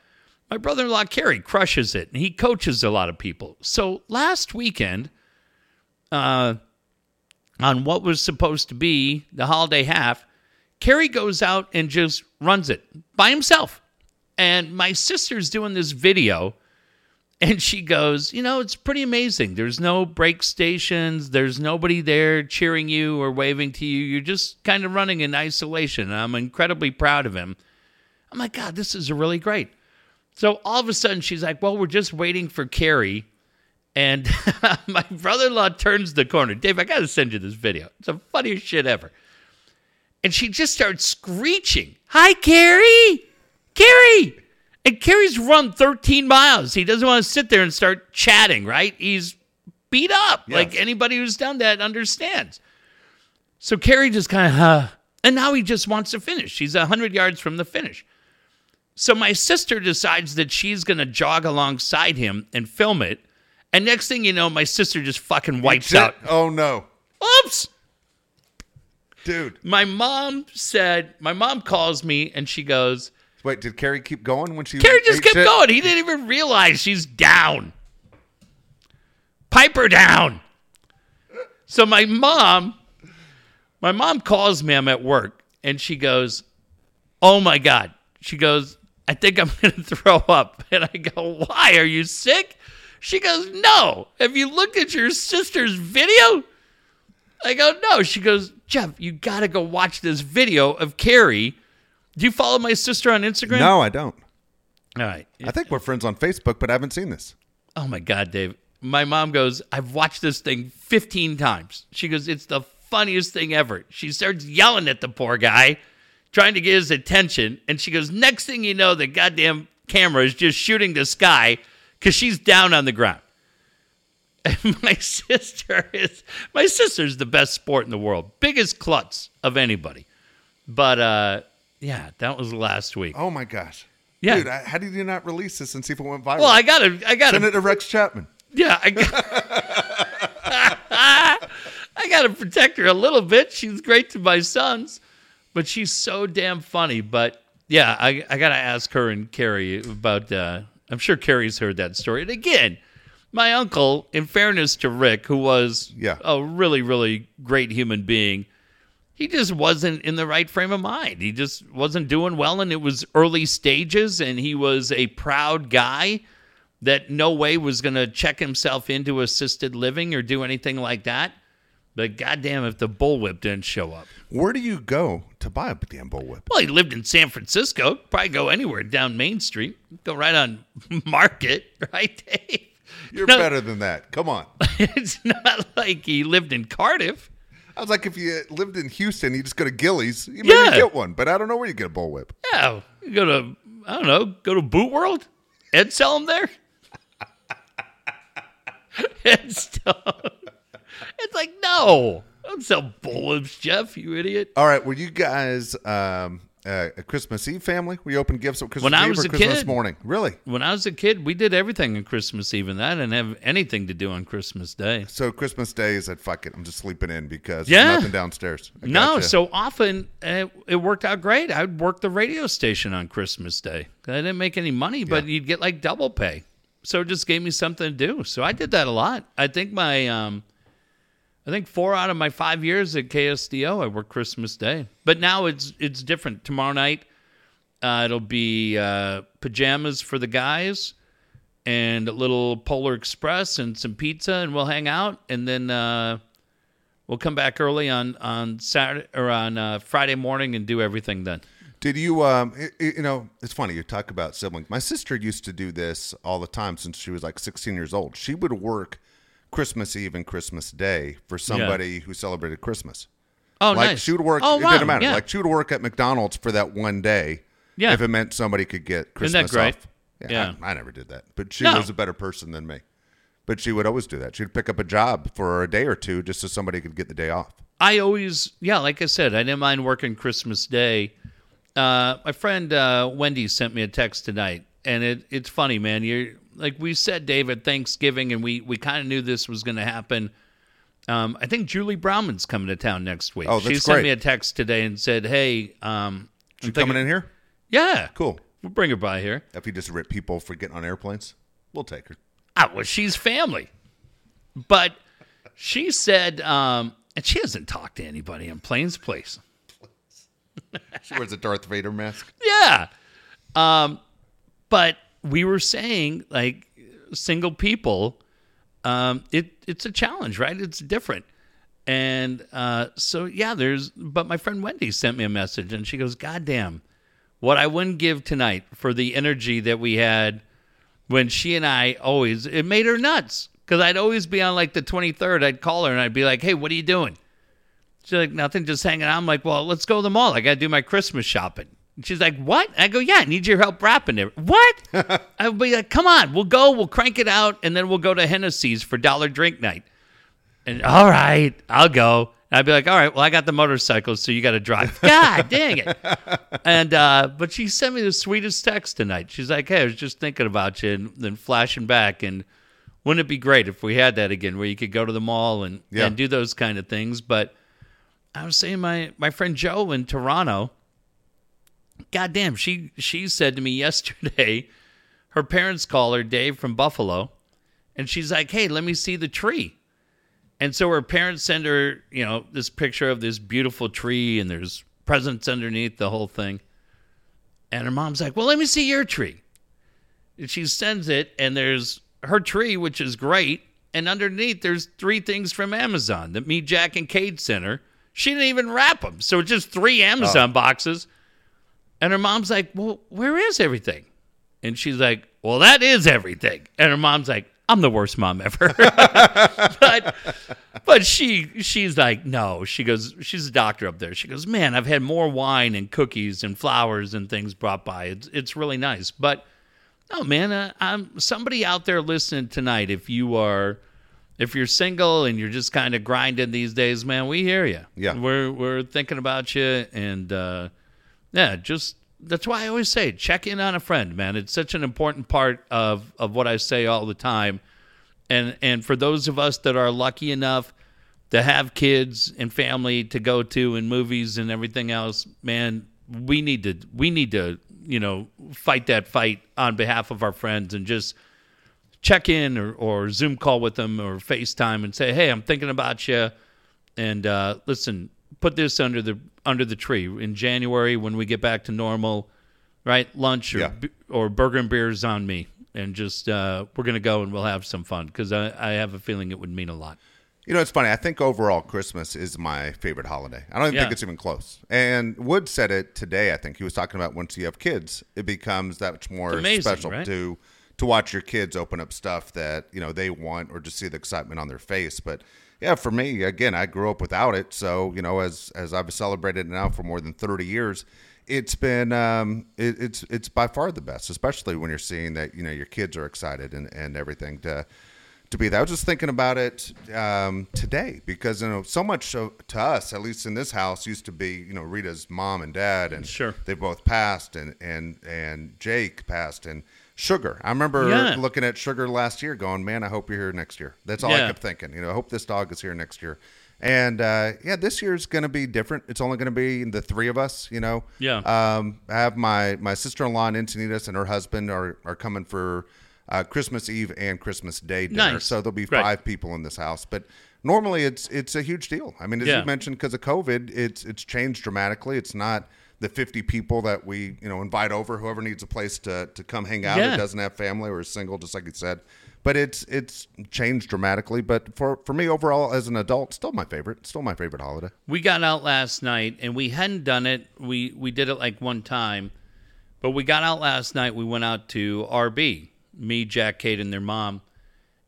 My brother in law, Kerry, crushes it, and he coaches a lot of people. So, last weekend, uh, on what was supposed to be the holiday half, Kerry goes out and just runs it by himself. And my sister's doing this video and she goes, You know, it's pretty amazing. There's no break stations, there's nobody there cheering you or waving to you. You're just kind of running in isolation. I'm incredibly proud of him. I'm like, God, this is really great. So all of a sudden, she's like, Well, we're just waiting for Kerry. And [LAUGHS] my brother in law turns the corner. Dave, I got to send you this video. It's the funniest shit ever. And she just starts screeching, Hi, Kerry! Kerry! And Kerry's run 13 miles. He doesn't want to sit there and start chatting, right? He's beat up. Yes. Like anybody who's done that understands. So Kerry just kind of, uh, and now he just wants to finish. She's 100 yards from the finish. So my sister decides that she's going to jog alongside him and film it. And next thing you know, my sister just fucking wipes out. Oh no, Oops. dude. My mom said, my mom calls me and she goes, Wait, did Kerry keep going when she? Kerry just kept shit? going. He didn't even realize she's down. Pipe her down. So my mom, my mom calls me. I'm at work, and she goes, "Oh my god!" She goes, "I think I'm [LAUGHS] going to throw up." And I go, "Why? Are you sick?" She goes, "No. Have you looked at your sister's video?" I go, "No." She goes, "Jeff, you got to go watch this video of Kerry." Do you follow my sister on Instagram? No, I don't. All right. I think we're friends on Facebook, but I haven't seen this. Oh my God, Dave. My mom goes, I've watched this thing 15 times. She goes, It's the funniest thing ever. She starts yelling at the poor guy, trying to get his attention. And she goes, Next thing you know, the goddamn camera is just shooting the sky because she's down on the ground. [LAUGHS] And my sister is, my sister's the best sport in the world, biggest klutz of anybody. But, uh, yeah, that was last week. Oh my gosh. Yeah. Dude, I, how did you not release this and see if it went viral? Well, I gotta, I gotta Send it to Rex Chapman. Yeah, I got, [LAUGHS] [LAUGHS] I got to protect her a little bit. She's great to my sons, but she's so damn funny. But yeah, I, I got to ask her and Kerry about. Uh, I'm sure Kerry's heard that story. And again, my uncle, in fairness to Rick, who was Yeah. a really, really great human being, he just wasn't in the right frame of mind. He just wasn't doing well, and it was early stages, and he was a proud guy that no way was going to check himself into assisted living or do anything like that. But goddamn, if the bullwhip didn't show up. Where do you go to buy a damn bullwhip? Well, he lived in San Francisco. Probably go anywhere down Main Street. Go right on [LAUGHS] Market, right, Dave? You're No. better than that. Come on. [LAUGHS] It's not like he lived in Cardiff. I was like, if you lived in Houston, you just go to Gilley's. You maybe Yeah. get one, but I don't know where you get a bullwhip. Yeah, you go to I don't know, go to Boot World. Ed sell them there. [LAUGHS] Ed Stone. It's like no, don't sell bullwhips, Jeff. You idiot. All right, were you guys um, uh, a Christmas Eve family? We opened gifts on Christmas When I Eve was or a Christmas kid. morning? Really? When I was a kid, we did everything on Christmas Eve, and that didn't have anything to do on Christmas Day. So Christmas Day is at fuck it. I'm just sleeping in because Yeah. there's nothing downstairs. I No, gotcha. so often uh, it worked out great. I'd work the radio station on Christmas Day. I didn't make any money, but Yeah. you'd get like double pay. So it just gave me something to do. So I did that a lot. I think my, um, I think four out of my five years at KSDO, I worked Christmas Day. But now it's it's different. Tomorrow night, uh, it'll be uh, pajamas for the guys and a little Polar Express and some pizza, and we'll hang out, and then. Uh, We'll come back early on on Saturday or on uh, Friday morning and do everything then. Did you, um, i- i- you know, it's funny you talk about siblings. My sister used to do this all the time since she was like 16 years old. She would work Christmas Eve and Christmas Day for somebody who celebrated Christmas. Oh, like nice. she would work. Oh, it wow. didn't matter. Yeah. Like she would work at McDonald's for that one day. Yeah. If it meant somebody could get Isn't that Christmas great? off. Yeah. I, I never did that, but she No. was a better person than me. But she would always do that. She'd pick up a job for a day or two just so somebody could get the day off. I always, yeah, like I said, I didn't mind working Christmas Day. Uh, my friend uh, Wendy sent me a text tonight, and it, it's funny, man. You're like we said, David, Thanksgiving, and we we kind of knew this was going to happen. Um, I think Julie Brauman's coming to town next week. Oh, that's she sent great. me a text today and said, "Hey, um, She coming in here? Yeah, Cool. We'll bring her by here. If you just rip people for getting on airplanes, we'll take her. Ah, well, she's family. But she said, um, and she hasn't talked to anybody in Plains Place. She wears a Darth Vader mask. [LAUGHS] Yeah. Um, but we were saying, like, single people, um, it it's a challenge, right? It's different. And uh, so, yeah, there's, but my friend Wendy sent me a message and she goes, God damn, what I wouldn't give tonight for the energy that we had when she and I always it made her nuts because I'd always be on like the 23rd. I'd call her and I'd be like, "Hey, what are you doing?" She's like, "Nothing, just hanging out." I'm like, "Well, let's go to the mall. I got to do my Christmas shopping." And she's like, "What?" I go, "Yeah, I need your help wrapping it." What? [LAUGHS] I'd be like, "Come on, we'll go. We'll crank it out, and then we'll go to Hennessey's for dollar drink night." And all right, I'll go. And I'd be like, all right, well, I got the motorcycle, so you got to drive. [LAUGHS] God dang it! And uh, but she sent me the sweetest text tonight. She's like, hey, I was just thinking about you, and then flashing back, and wouldn't it be great if we had that again, where you could go to the mall and Yeah. and do those kind of things? But I was saying, my my friend Joe in Toronto, God damn, she she said to me yesterday, her parents call her Dave from Buffalo, and she's like, hey, let me see the tree. And so her parents send her, you know, this picture of this beautiful tree and there's presents underneath the whole thing. And her mom's like, Well, let me see your tree. And she sends it, and there's her tree, which is great. And underneath, there's three things from Amazon that me, Jack, and Cade sent her. She didn't even wrap them. So it's just three Amazon oh. boxes. And her mom's like, Well, where is everything? And she's like, Well, that is everything. And her mom's like, I'm the worst mom ever. [LAUGHS] but but she she's like, no. She goes, she's a doctor up there. She goes, man, I've had more wine and cookies and flowers and things brought by. It's it's really nice. But no, man, uh, I'm somebody out there listening tonight. If you are, if you're single and you're just kind of grinding these days, man, we hear you. Yeah. we're we're thinking about you, and uh, yeah, just that's why I always say check in on a friend, man. It's such an important part of of what I say all the time. And and for those of us that are lucky enough to have kids and family to go to and movies and everything else, man, we need to we need to, you know, fight that fight on behalf of our friends and just check in or, or Zoom call with them or FaceTime and say, "Hey, I'm thinking about you." And uh, listen, put this under the under the tree in January when we get back to normal, right? Lunch or Yeah. or burger and beers on me, and just uh, we're gonna go and we'll have some fun because I, I have a feeling it would mean a lot. You know, it's funny. I think overall Christmas is my favorite holiday. I don't even Yeah. think it's even close. And Wood said it today. I think he was talking about once you have kids, it becomes that much more amazing, special right? to to watch your kids open up stuff that you know they want, or just see the excitement on their face. But yeah, for me, again, I grew up without it. So you know, as as I've celebrated it now for more than thirty years, it's been um, it, it's it's by far the best, especially when you're seeing that you know your kids are excited and and everything to to be there. I was just thinking about it um, today because you know so much to us, at least in this house, used to be you know Rita's mom and dad, and Sure. they both passed, and and and Jake passed, and Sugar. I remember Yeah. looking at Sugar last year, going, "Man, I hope you're here next year." That's all I kept thinking. You know, I hope this dog is here next year. And uh, yeah, this year's going to be different. It's only going to be the three of us. You know. Yeah. Um, I have my my sister in law in Encinitas and her husband are are coming for uh, Christmas Eve and Christmas Day dinner. Nice. So there'll be Right. five people in this house, but. Normally, it's it's a huge deal. I mean, as Yeah. you mentioned, because of COVID, it's it's changed dramatically. It's not the 50 people that we you know invite over. Whoever needs a place to to come hang out, Yeah. that doesn't have family or is single, just like you said. But it's it's changed dramatically. But for for me overall, as an adult, still my favorite. Still my favorite holiday. We got out last night and we hadn't done it. We we did it like one time, but we got out last night. We went out to RB, me, Jack, Cade, and their mom,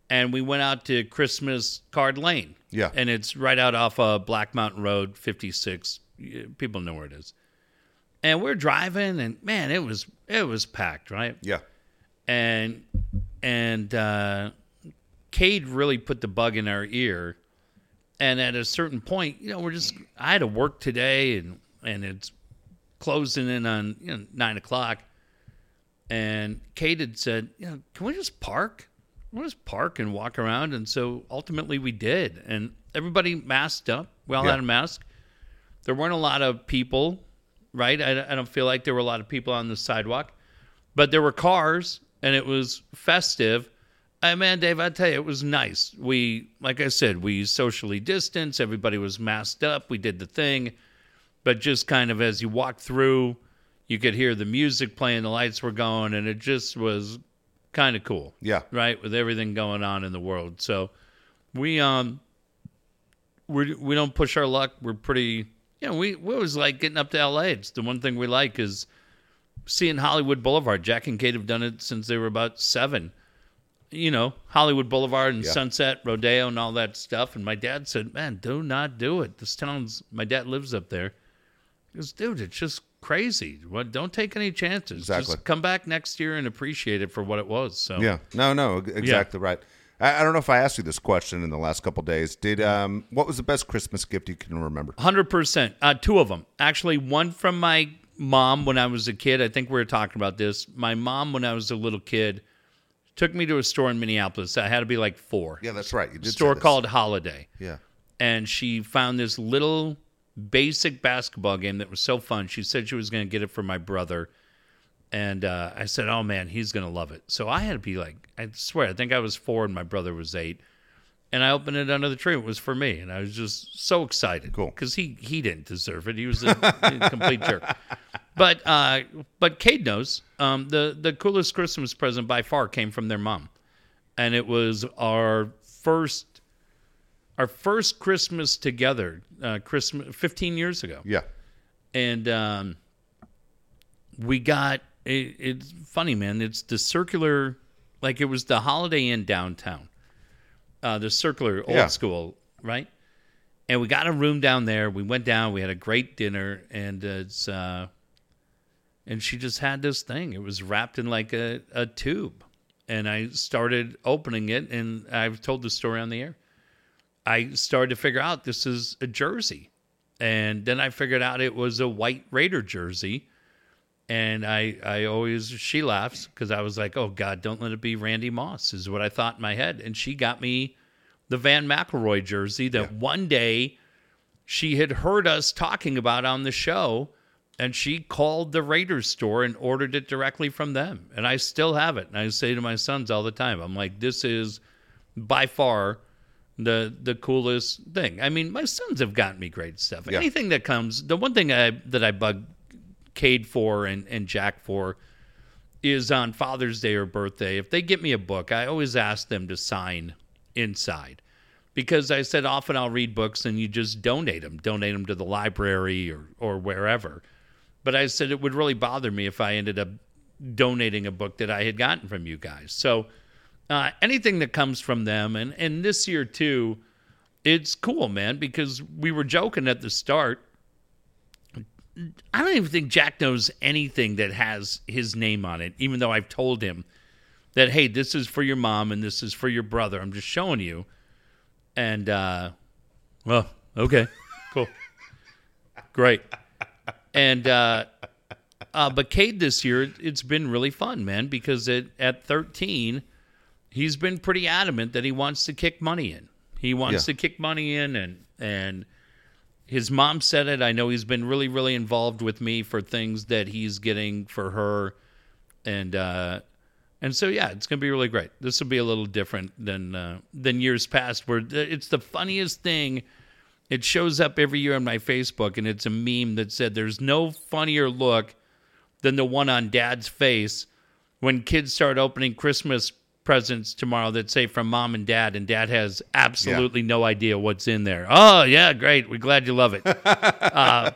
and we went out to Christmas Card Lane. Yeah. and it's right out off uh, Black Mountain Road, fifty six. People know where it is. And we're driving, and man, it was it was packed, right? Yeah. and and uh, Cade really put the bug in our ear. And at a certain point, you know, we're just I had to work today, and and it's closing in on you know, nine o'clock. And Cade had said, you know, can we just park? We'll just park and walk around. And so ultimately we did. And everybody masked up. We all Yeah. had a mask. There weren't a lot of people, right? I, I don't feel like there were a lot of people on the sidewalk but there were cars and it was festive. Man, Dave, I tell you, it was nice. We, like I said, we socially distanced. Everybody was masked up. We did the thing, but just kind of as you walked through, you could hear the music playing, the lights were going, and it just was kind of cool. Yeah. right, with everything going on in the world. So we um we we don't push our luck. We're pretty, you know, we we always like getting up to L.A. It's the one thing we like is seeing Hollywood Boulevard. Jack and Cade have done it since they were about seven. You know, Hollywood Boulevard and Yeah. Sunset Rodeo and all that stuff. And my dad said, "Man, do not do it. This town's." My dad lives up there. He goes, "Dude, it's just crazy. What? Don't take any chances. Exactly. Just come back next year and appreciate it for what it was." So Yeah. No, no, exactly right. I, I don't know if I asked you this question in the last couple days. Did um, what was the best Christmas gift you can remember? Hundred percent. Uh, two of them, actually. One from my mom when I was a kid. I think we were talking about this. My mom, when I was a little kid, took me to a store in Minneapolis. I had to be like four. Yeah, that's right. You did store called Holiday, Yeah. and she found this little basic basketball game that was so fun. She said she was going to get it for my brother, and uh, I said, "Oh man, he's going to love it." So I had to be like, I swear, I think I was four and my brother was eight. And I opened it under the tree. It was for me, and I was just so excited. Cool. because he he didn't deserve it. He was a, a complete jerk. But uh, but Cade knows um, the the coolest Christmas present by far came from their mom, and it was our first our first Christmas together. Uh, Christmas fifteen years ago Yeah. and um, we got it, it's funny man. It's the circular like it was the holiday inn downtown. Uh, the circular old Yeah. school right? And we got a room down there. We went down. We had a great dinner. And it's uh, and she just had this thing. It was wrapped in like a, a tube. And i started opening it. And i've told the story on the air. I started to figure out this is a jersey. And then I figured out it was a white Raider jersey. And I, I always, she laughs because I was like, oh God, don't let it be Randy Moss, is what I thought in my head. And she got me the Vann McElroy jersey that one day she had heard us talking about on the show. And she called the Raiders store and ordered it directly from them. And I still have it. And I say to my sons all the time, I'm like, this is by far the the coolest thing. I mean, my sons have gotten me great stuff. Yeah. Anything that comes, the one thing I that I bug Cade for and and Jack for is on Father's Day or birthday. If they get me a book, I always ask them to sign inside. Because I said often I'll read books and you just donate them, donate them to the library or or wherever. But I said it would really bother me if I ended up donating a book that I had gotten from you guys. So uh, anything that comes from them, and and this year too, it's cool, man, because we were joking at the start. I don't even think Jack knows anything that has his name on it, even though I've told him that hey, this is for your mom and this is for your brother. I'm just showing you. And uh well, okay. [LAUGHS] Cool. Great. And uh uh but Cade this year it's been really fun, man, because at at 13 he's been pretty adamant that he wants to kick money in. He wants Yeah. to kick money in and and his mom said it. I know he's been really, really involved with me for things that he's getting for her, and uh, and so yeah, it's gonna be really great. This will be a little different than uh, than years past, where it's the funniest thing. It shows up every year on my Facebook, and it's a meme that said, "There's no funnier look than the one on Dad's face when kids start opening Christmas presents tomorrow that say from mom and dad, and dad has absolutely no idea what's in there. Oh yeah, great. We're glad you love it. [LAUGHS] uh,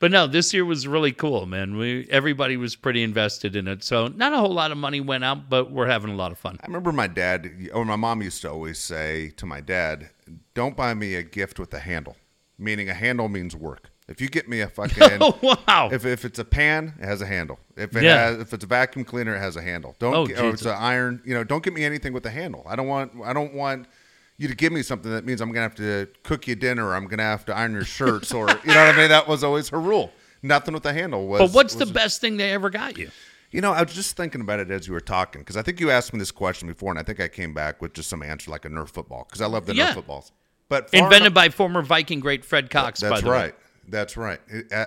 but no, this year was really cool, man. We everybody was pretty invested in it, so not a whole lot of money went out, but we're having a lot of fun. I remember my dad or my mom used to always say to my dad, "Don't buy me a gift with a handle." Meaning a handle means work. If you get me a [LAUGHS] fucking Oh wow! if, if it's a pan, it has a handle. If it Yeah. has if it's a vacuum cleaner, it has a handle. Don't Oh, get, or it's an iron, you know, don't get me anything with a handle. I don't want I don't want you to give me something that means I'm gonna have to cook you dinner I'm gonna have to iron your shirts or you know what I mean? That was always her rule. Nothing with a handle was but what's the was- best thing they ever got you? you know, I was just thinking about it as you were talking because I think you asked me this question before, and I think I came back with just some answer like a Nerf football because I love the Yeah. Nerf footballs. But Invented enough- by former Viking great Fred Cox. by that's the way. Right. That's right.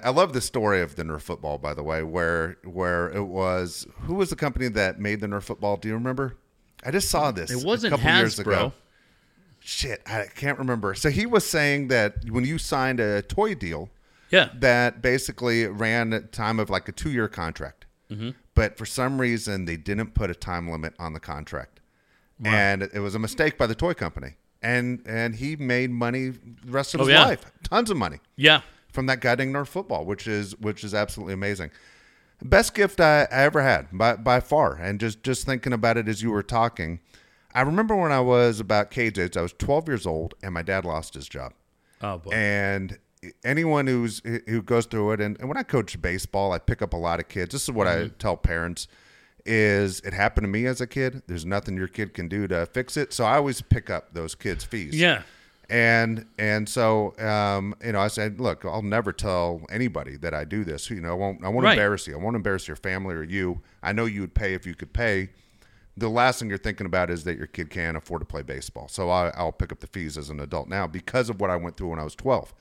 I love the story of the Nerf football, by the way, where where it was. Who was the company that made the Nerf football? Do you remember? I just saw this. It wasn't couple years Hasbro. ago. Shit, I can't remember. So he was saying that when you signed a toy deal, Yeah. that basically ran a time of like a two year contract. Mm-hmm. But for some reason, they didn't put a time limit on the contract. And it was a mistake by the toy company. And and he made money the rest of Oh, his yeah. life. Tons of money Yeah. From that guy named Nerf football, which is which is absolutely amazing. Best gift I, I ever had by by far. And just just thinking about it as you were talking, I remember when I was about age, I was 12 years old, and my dad lost his job. Oh boy. And anyone who's who goes through it, and, and when I coach baseball, I pick up a lot of kids. This is what I mm-hmm. tell parents: is it happened to me as a kid? There's nothing your kid can do to fix it. So I always pick up those kids' fees. yeah. And and so um, you know, I said, look, I'll never tell anybody that I do this. You know, I won't I won't Right. embarrass you. I won't embarrass your family or you. I know you would pay if you could pay. The last thing you're thinking about is that your kid can't afford to play baseball. So I, I'll pick up the fees as an adult now because of what I went through when I was 12.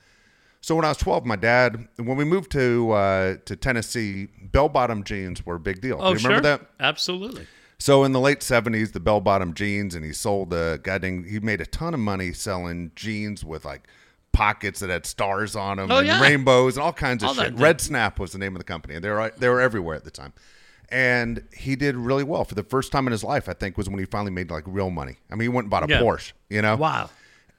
So when I was 12, my dad, when we moved to uh, to Tennessee, bell bottom jeans were a big deal. Oh, do you remember sure. that? Absolutely. So in the late seventies, the bell bottom jeans, and he sold a goddamn. He made a ton of money selling jeans with like pockets that had stars on them Oh, and yeah. rainbows and all kinds of All shit. that- Red Snap was the name of the company, and they were they were everywhere at the time. And he did really well for the first time in his life. I think was when he finally made like real money. I mean, he went and bought a Yeah. Porsche. You know, Wow.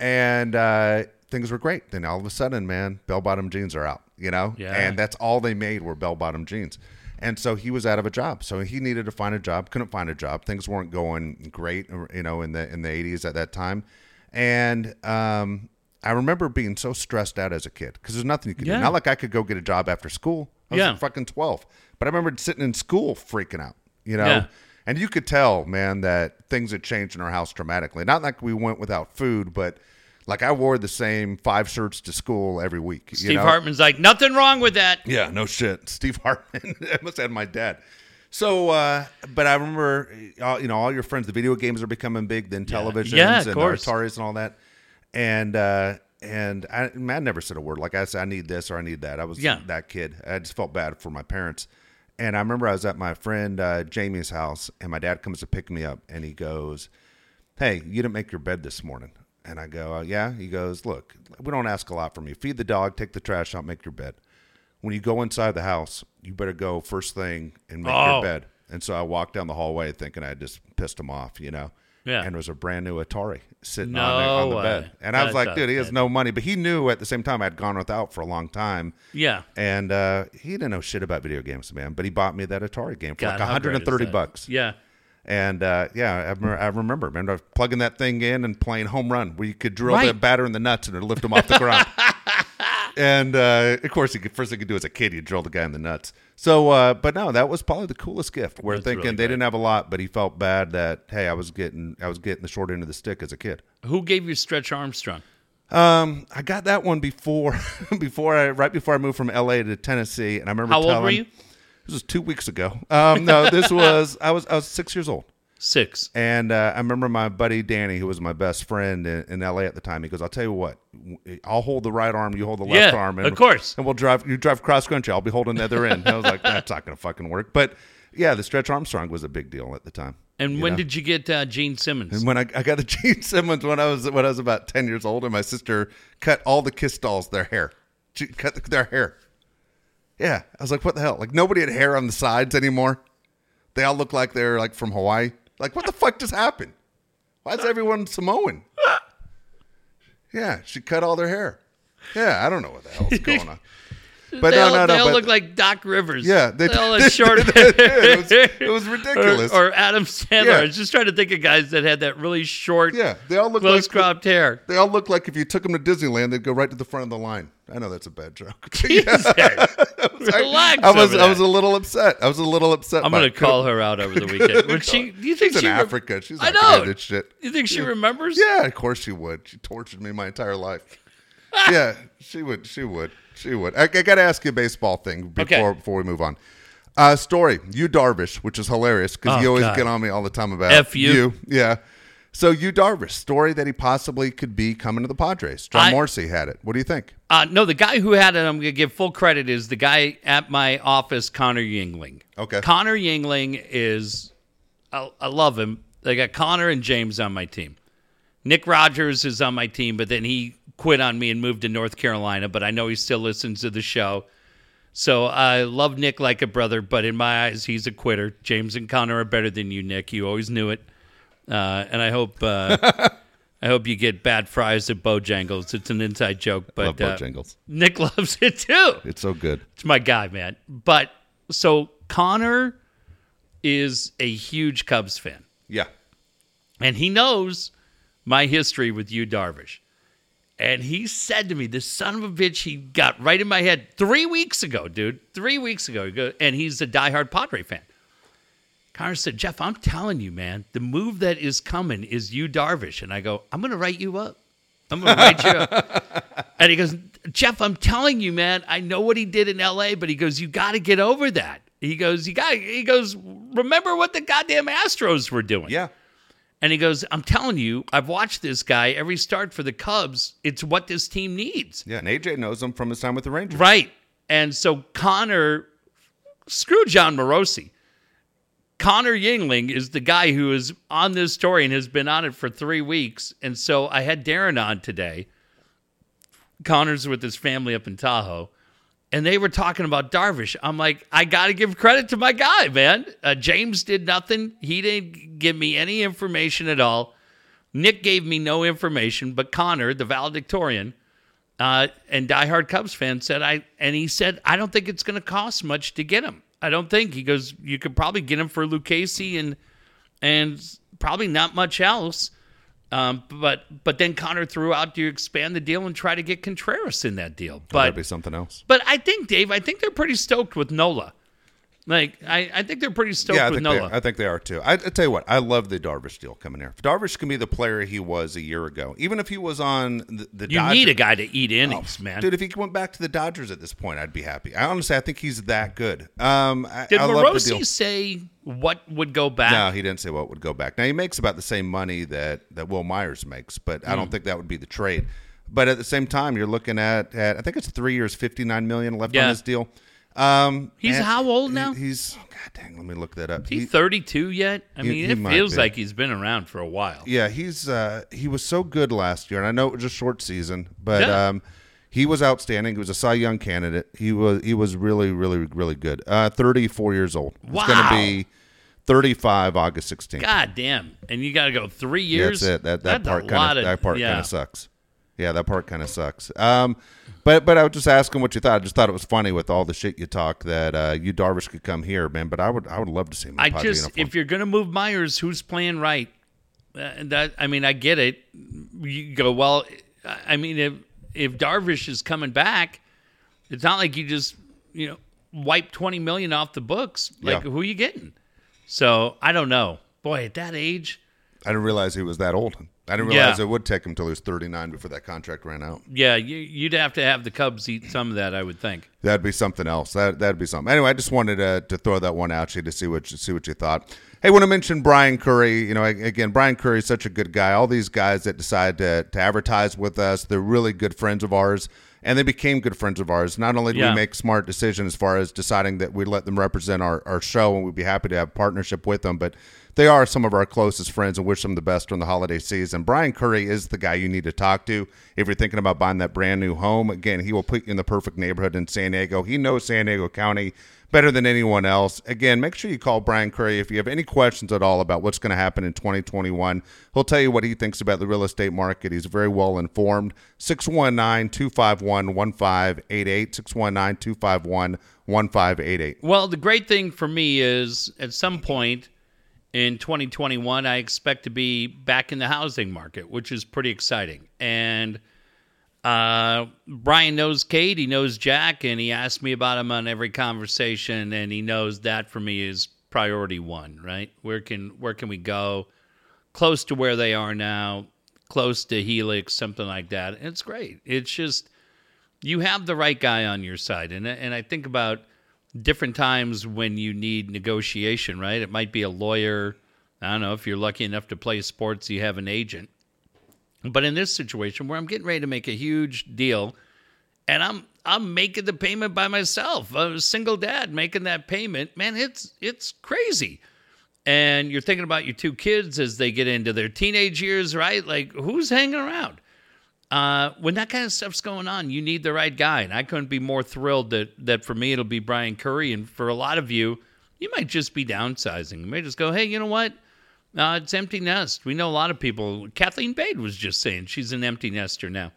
and uh, things were great. Then all of a sudden, man, bell bottom jeans are out, you know, Yeah. and that's all they made were bell bottom jeans. And so he was out of a job. So he needed to find a job. Couldn't find a job. Things weren't going great, you know, in the in the eighties at that time. And um, I remember being so stressed out as a kid because there's nothing you could Yeah. do. Not like I could go get a job after school. I was Yeah. like fucking twelve. But I remember sitting in school freaking out, you know. Yeah. And you could tell, man, that things had changed in our house dramatically. Not like we went without food, but like I wore the same five shirts to school every week. Steve you know? Hartman's like, nothing wrong with that. Yeah, no shit. [LAUGHS] Steve Hartman. [LAUGHS] I must have had my dad. So, uh, but I remember, uh, you know, all your friends, the video games are becoming big, then televisions Yeah, of and course. Ataris and all that. And, uh, and I, man, I never said a word. Like I said, I need this or I need that. I was Yeah. that kid. I just felt bad for my parents. And I remember I was at my friend uh, Jamie's house, and my dad comes to pick me up, and he goes, "Hey, you didn't make your bed this morning." And I go, uh, "Yeah." He goes, "Look, we don't ask a lot from you. Feed the dog, take the trash out, make your bed. When you go inside the house, you better go first thing and make Oh. your bed." And so I walked down the hallway thinking I had just pissed him off, you know. Yeah. And it was a brand new Atari sitting No on, the, on the way. bed. And I was That's like, dude, he has no money. But he knew at the same time I'd gone without for a long time. Yeah. And uh, he didn't know shit about video games, man. But he bought me that Atari game for God, like how 130 bucks. Yeah. And uh, yeah, I remember, I remember, remember plugging that thing in and playing home run where you could drill the batter in the nuts and it'd lift him off the ground. [LAUGHS] and uh, of course, you could, first thing you could do as a kid, you drill the guy in the nuts. So, uh, but no, that was probably the coolest gift. We're That's thinking really they didn't have a lot, but he felt bad that hey, I was getting, I was getting the short end of the stick as a kid. Who gave you Stretch Armstrong? Um, I got that one before, [LAUGHS] before I, right before I moved from L.A. to Tennessee, and I remember How old telling, were you? This was two weeks ago. Um, no, this [LAUGHS] was I was I was six years old. Six. And uh, I remember my buddy Danny, who was my best friend in, in LA at the time. He goes, "I'll tell you what, I'll hold the right arm, you hold the left Yeah, arm, and of course. and we'll drive. You drive cross country, I'll be holding the other end." And I was like, "That's not going to fucking work." But yeah, the stretch Armstrong was a big deal at the time. And when know? did you get uh, Gene Simmons? And when I, I got the [LAUGHS] Gene Simmons when I was when I was about ten years old, and my sister cut all the Kiss dolls their hair, she cut their hair. Yeah, I was like, "What the hell?" Like nobody had hair on the sides anymore. They all look like they're like from Hawaii. Like what the fuck just happened? Why is everyone Samoan? Yeah, she cut all their hair. Yeah, I don't know what the hell's going on. [LAUGHS] But they no, all, no, they all look like Doc Rivers. Yeah, they they all [LAUGHS] had short hair. It was- it was [LAUGHS] ridiculous. Or, or Adam Sandler. Yeah. I was just trying to think of guys that had that really short, yeah, they all look close like cropped hair. They all look like if you took them to Disneyland, they'd go right to the front of the line. I know that's a bad joke. [LAUGHS] [LAUGHS] Jesus. [LAUGHS] Relax. I was over I was that. a little upset. I was a little upset. I'm by going it. to call her out over the weekend. Would she? Do you think She's she? in re- Africa. She's I not gonna know. do this shit. You think she remembers? Yeah, of course she would. She tortured me my entire life. yeah, she would. She would. She would. I, I got to ask you a baseball thing before Okay. before we move on. Uh, story. Yu Darvish, which is hilarious because Oh, you always God. get on me all the time about F you. Yeah. So Yu Darvish, story that he possibly could be coming to the Padres. Jon I- Morosi had it. What do you think? Uh, no, the guy who had it, I'm going to give full credit, is the guy at my office, Connor Yingling. Okay. Connor Yingling is, I, I love him. They got Connor and James on my team. Nick Rogers is on my team, but then he quit on me and moved to North Carolina, but I know he still listens to the show. So I love Nick like a brother, but in my eyes, he's a quitter. James and Connor are better than you, Nick. You always knew it. Uh, and I hope uh, [LAUGHS] I hope you get bad fries at Bojangles. It's an inside joke, but Love uh, Bojangles. Nick [LAUGHS] loves it too. It's so good. It's my guy, man. But so Connor is a huge Cubs fan, Yeah. and he knows my history with Yu Darvish. And he said to me, "This son of a bitch, he got right in my head three weeks ago, dude. Three weeks ago, He go- and he's a diehard Padre fan." Connor said, "Jeff, I'm telling you, man, the move that is coming is Yu Darvish." And I go, "I'm going to write you up. I'm going to write you up." [LAUGHS] And he goes, Jeff, I'm telling you, man, I know what he did in LA, but he goes, you got to get over that. He goes, you got. He goes, remember what the goddamn Astros were doing. Yeah. And he goes, I'm telling you, I've watched this guy every start for the Cubs. It's what this team needs. Yeah. And AJ knows him from his time with the Rangers. Right. And so Connor, screw Jon Morosi. Connor Yingling is the guy who is on this story and has been on it for three weeks. And so I had Darren on today. Connor's with his family up in Tahoe. And they were talking about Darvish. I'm like, I got to give credit to my guy, man. Uh, James did nothing. He didn't give me any information at all. Nick gave me no information, but Connor, the valedictorian, uh, and diehard Cubs fan said I, and he said I don't think it's going to cost much to get him. I don't think he goes. You could probably get him for Lucchesi and and probably not much else. Um, but but then Connor threw out to expand the deal and try to get Contreras in that deal. But, That'd be something else. but I think Dave, I think they're pretty stoked with Nola. Like I, I think they're pretty stoked Yeah, I with think, they, I think they are too. I, I tell you what, I love the Darvish deal coming here. If Darvish can be the player he was a year ago, even if he was on the, the you Dodgers, need a guy to eat innings, man. Oh, Dude, if he went back to the Dodgers at this point, I'd be happy. I honestly, I think he's that good. Um, I, Did I love the deal. Morosi say what would go back? No, he didn't say what would go back. Now he makes about the same money that that Wil Myers makes, but I don't Hmm. think that would be the trade. But at the same time, you're looking at, at I think it's three years, fifty nine million left Yeah. on this deal. Um, He's and how old now? he- He's oh, God dang. Let me look that up. He He- 32 yet? I he- mean, he it might feels be. like he's been around for a while. yeah, he's uh, he was so good last year, and I know it was a short season, but Yeah. um, he was outstanding. He was a Cy Young candidate. He was he was really really really good. Uh, thirty four years old. He's going Wow. to be thirty five August sixteenth. God damn! And you got to go three Yeah, years. That's it. That that That's a part kind of of that part yeah. kind of sucks. Yeah, that part kind of sucks. Um, but but I was just asking what you thought. I just thought it was funny with all the shit you talk that uh, Yu Darvish could come here, man. But I would I would love to see him. I just, uniform. if you're gonna move Myers, who's playing right? Uh, and that I mean, I get it. You go well. I mean, if if Darvish is coming back, it's not like you just you know wipe twenty million off the books. Like Yeah. who are you getting? So I don't know. Boy, at that age, I didn't realize he was that old. I didn't Yeah. realize it would take him till he was 39 before that contract ran out. yeah, you, you'd have to have the Cubs eat some of that. I would think. That'd be something else. That that'd be something. Anyway, I just wanted to, to throw that one out to you to see what you see what you thought. Hey, when I mentioned Brian Curry, you know, again, Brian Curry is such a good guy. All these guys that decide to to advertise with us, they're really good friends of ours, and they became good friends of ours. Not only do Yeah. we make smart decisions as far as deciding that we let them represent our, our show, and we'd be happy to have partnership with them, but they are some of our closest friends and wish them the best during the holiday season. Brian Curry is the guy you need to talk to if you're thinking about buying that brand new home. Again, he will put you in the perfect neighborhood in San Diego. He knows San Diego County better than anyone else. Again, make sure you call Brian Curry if you have any questions at all about what's going to happen in 2021. He'll tell you what he thinks about the real estate market. He's very well informed. 619 251 1588. 619 251 1588. Well, the great thing for me is at some point in 2021, I expect to be back in the housing market, which is pretty exciting. And uh, Brian knows Cade, he knows Jack, and he asks me about him on every conversation, and he knows that for me is priority one. Right? Where can where can we go? Close to where they are now, close to Helix, something like that. It's great. It's just you have the right guy on your side, and and I think about different times when you need negotiation, right? It might be a lawyer. I don't know if you're lucky enough to play sports, you have an agent. But in this situation where I'm getting ready to make a huge deal and I'm I'm making the payment by myself, a single dad making that payment, man, it's it's crazy. And you're thinking about your two kids as they get into their teenage years, right? Like who's hanging around? Uh, when that kind of stuff's going on, you need the right guy. And I couldn't be more thrilled that that for me it'll be Brian Curry, and for a lot of you, you might just be downsizing. You may just go, hey, you know what? Uh, it's empty nest. We know a lot of people. Kathleen Bade was just saying she's an empty nester now.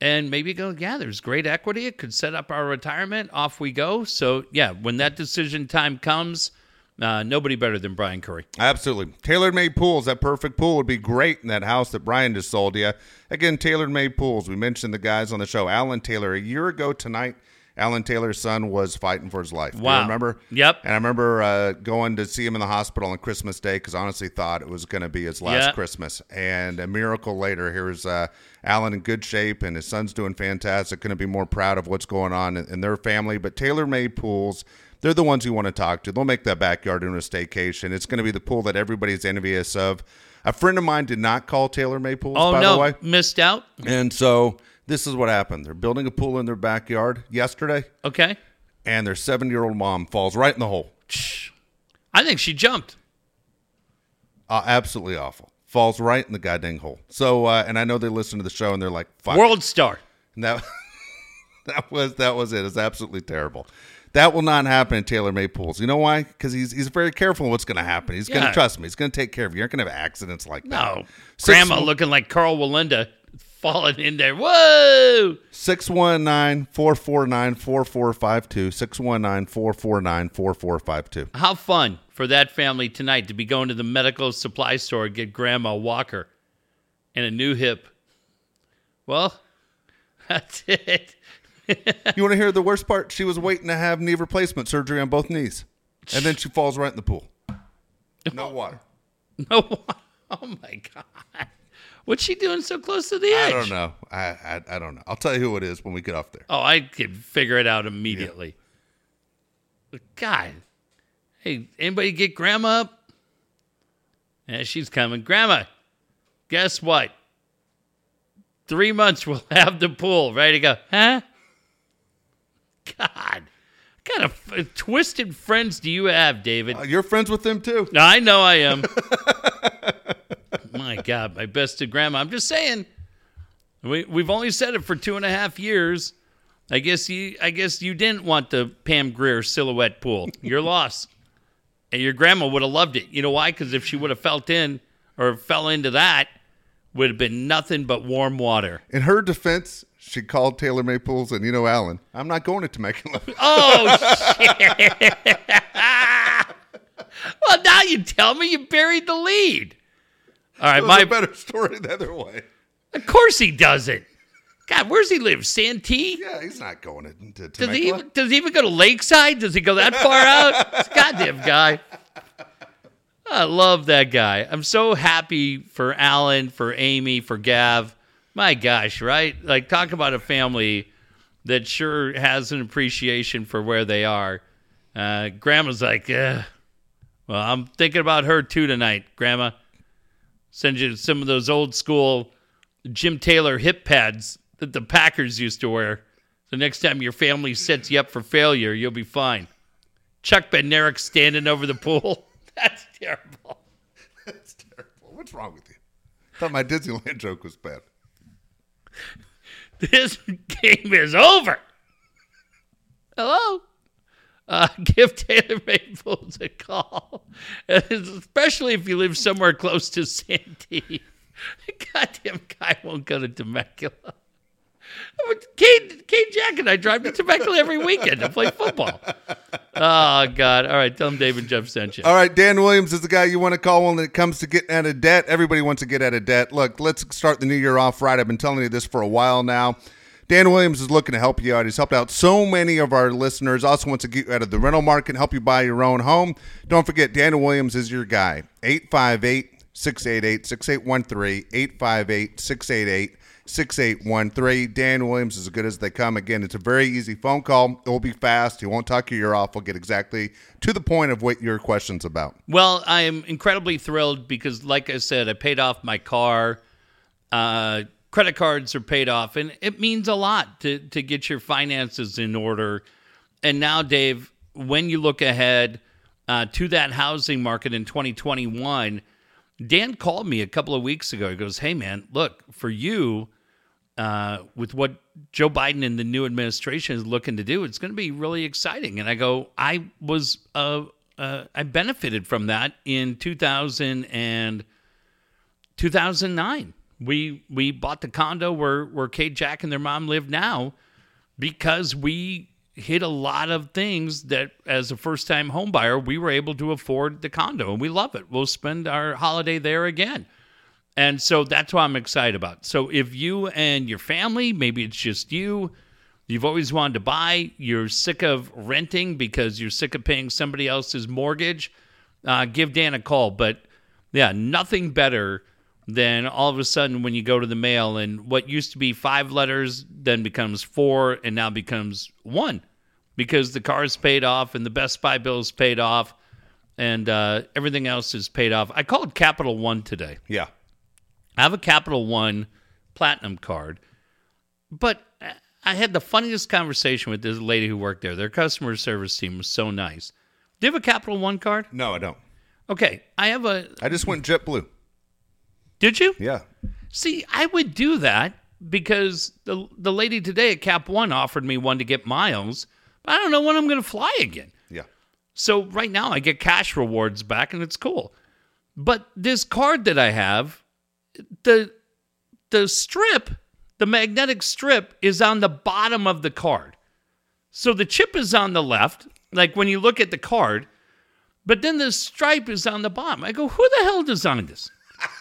and maybe go, yeah, there's great equity. It could set up our retirement. Off we go. So, yeah, when that decision time comes, uh, nobody better than Brian Curry. Absolutely. Tailor made pools. That perfect pool would be great in that house that Brian just sold you. Again, tailor made pools. We mentioned the guys on the show. Alan Taylor, a year ago tonight, Alan Taylor's son was fighting for his life. Do you Wow. remember? Yep. And I remember uh, going to see him in the hospital on Christmas Day because honestly thought it was going to be his last Yeah. Christmas. And a miracle later, here's uh, Alan in good shape and his son's doing fantastic. Couldn't be more proud of what's going on in, in their family. But tailor made pools, they're the ones you want to talk to. They'll make that backyard into a staycation. It's going to be the pool that everybody's envious of. A friend of mine did not call tailor made pools, Oh, by no. the way. Missed out. And so this is what happened. They're building a pool in their backyard yesterday, Okay. and their seven year old mom falls right in the hole. I think she jumped. Uh, absolutely awful. Falls right in the goddamn hole. So, uh, and I know they listen to the show and they're like, "Fuck." World star. And that [LAUGHS] that was that was it. It's absolutely terrible. That will not happen in Taylor made pools. You know why? Because he's he's very careful what's going to happen. He's going Yeah. to trust me. He's going to take care of you. You're not going to have accidents like that. No. Six- Grandma looking like Karl Wallenda falling in there. Whoa. 619 449 4452. 619 449 4452. How fun for that family tonight to be going to the medical supply store and get grandma walker and a new hip. Well, [LAUGHS] that's it. You want to hear the worst part? She was waiting to have knee replacement surgery on both knees. And then she falls right in the pool. No [LAUGHS] water. No, oh my god, what's she doing so close to the edge? I don't know. I, I I don't know. I'll tell you who it is when we get off there. Oh, I could figure it out immediately. God, hey, anybody get grandma up? Yeah, she's coming. Grandma, guess what? Three months we'll [LAUGHS] have the pool ready to go. Huh? [LAUGHS] God, what kind of f- twisted friends do you have, David? Uh, you're friends with them too. I know I am. [LAUGHS] my God, my best to grandma. I'm just saying. We we've only said it for two and a half years. I guess you I guess you didn't want the Pam Grier silhouette pool. You're [LAUGHS] lost. And your grandma would have loved it. You know why? Because if she would have felt in or fell into that, would have been nothing but warm water. In her defense, she called Taylor Made Pools and you know Alan. I'm not going to Temecula. [LAUGHS] Oh shit! [LAUGHS] well, now you tell me you buried the lead. All right, my a better story the other way. Of course he doesn't. God, where's he live? Santee? Yeah, he's not going to, to Does he, even, does he even go to Lakeside? Does he go that far out? [LAUGHS] Goddamn guy. I love that guy. I'm so happy for Alan, for Amy, for Gav. My gosh, right? Like, talk about a family that sure has an appreciation for where they are. Uh, Grandma's like, eh. well, I'm thinking about her too tonight, Grandma. Send you some of those old school Jim Taylor hip pads that the Packers used to wear. The next time your family sets you up for failure, you'll be fine. Chuck Bednarik standing over the pool. [LAUGHS] That's terrible. That's terrible. What's wrong with you? thought my Disneyland [LAUGHS] joke was bad. [LAUGHS] This game is over. Hello? Uh, give Taylor Maples a call, especially if you live somewhere close to Santee. [LAUGHS] Goddamn guy won't go to Temecula. Cade, Cade Jack and I drive to Temecula every weekend to play football. Oh, God. All right, tell him Dave and Jeff sent you. All right, Dan Williams is the guy you want to call when it comes to getting out of debt. Everybody wants to get out of debt. Look, let's start the new year off right. I've been telling you this for a while now. Dan Williams is looking to help you out. He's helped out so many of our listeners. Also wants to get you out of the rental market and help you buy your own home. Don't forget, Dan Williams is your guy. 858 688 6813. 858 688 6813. Dan Williams is as good as they come. Again, it's a very easy phone call. It will be fast. He won't talk your ear off. We'll get exactly to the point of what your question's about. Well, I am incredibly thrilled because, like I said, I paid off my car. Uh, credit cards are paid off, and it means a lot to to get your finances in order. And now, Dave, when you look ahead uh, to that housing market in 2021, Dan called me a couple of weeks ago. He goes, "Hey, man, look for you." Uh, with what Joe Biden and the new administration is looking to do, it's going to be really exciting. And I go, I was, uh, uh, I benefited from that in 2000 and 2009 We we bought the condo where where Cade, Jack, and their mom live now because we hit a lot of things that as a first time home buyer we were able to afford the condo and we love it. We'll spend our holiday there again. And so that's what I'm excited about. So if you and your family, maybe it's just you, you've always wanted to buy, you're sick of renting because you're sick of paying somebody else's mortgage, uh, give Dan a call. But yeah, nothing better than all of a sudden when you go to the mail and what used to be five letters then becomes four and now becomes one because the car's paid off and the Best Buy bill is paid off and uh, everything else is paid off. I called Capital One today. Yeah. I have a Capital One Platinum card, but I had the funniest conversation with this lady who worked there. Their customer service team was so nice. Do you have a Capital One card? No, I don't. Okay, I have a. I just went JetBlue. Did you? Yeah. See, I would do that because the the lady today at Cap One offered me one to get miles, but I don't know when I'm going to fly again. Yeah. So right now I get cash rewards back and it's cool. But this card that I have, the the strip, the magnetic strip is on the bottom of the card. So the chip is on the left, like when you look at the card, but then the stripe is on the bottom. I go, who the hell designed this?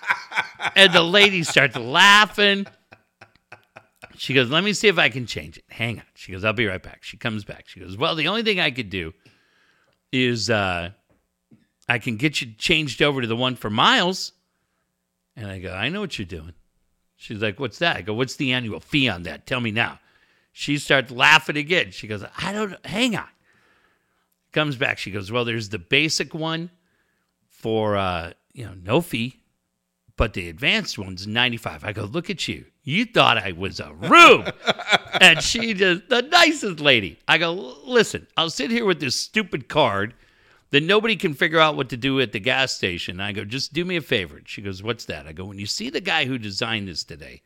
[LAUGHS] and the lady starts laughing. She goes, Let me see if I can change it. Hang on. She goes, I'll be right back. She comes back. She goes, Well, the only thing I could do is uh, I can get you changed over to the one for miles. And I go, I know what you're doing. She's like, What's that? I go, What's the annual fee on that? Tell me now. She starts laughing again. She goes, I don't know. Hang on. Comes back. She goes, Well, there's the basic one for, uh, you know, no fee but the advanced one's 95. I go, look at you. You thought I was a rube. and she just, the nicest lady. I go, listen, I'll sit here with this stupid card that nobody can figure out what to do at the gas station. I go, just do me a favor. She goes, what's that? I go, when you see the guy who designed this today,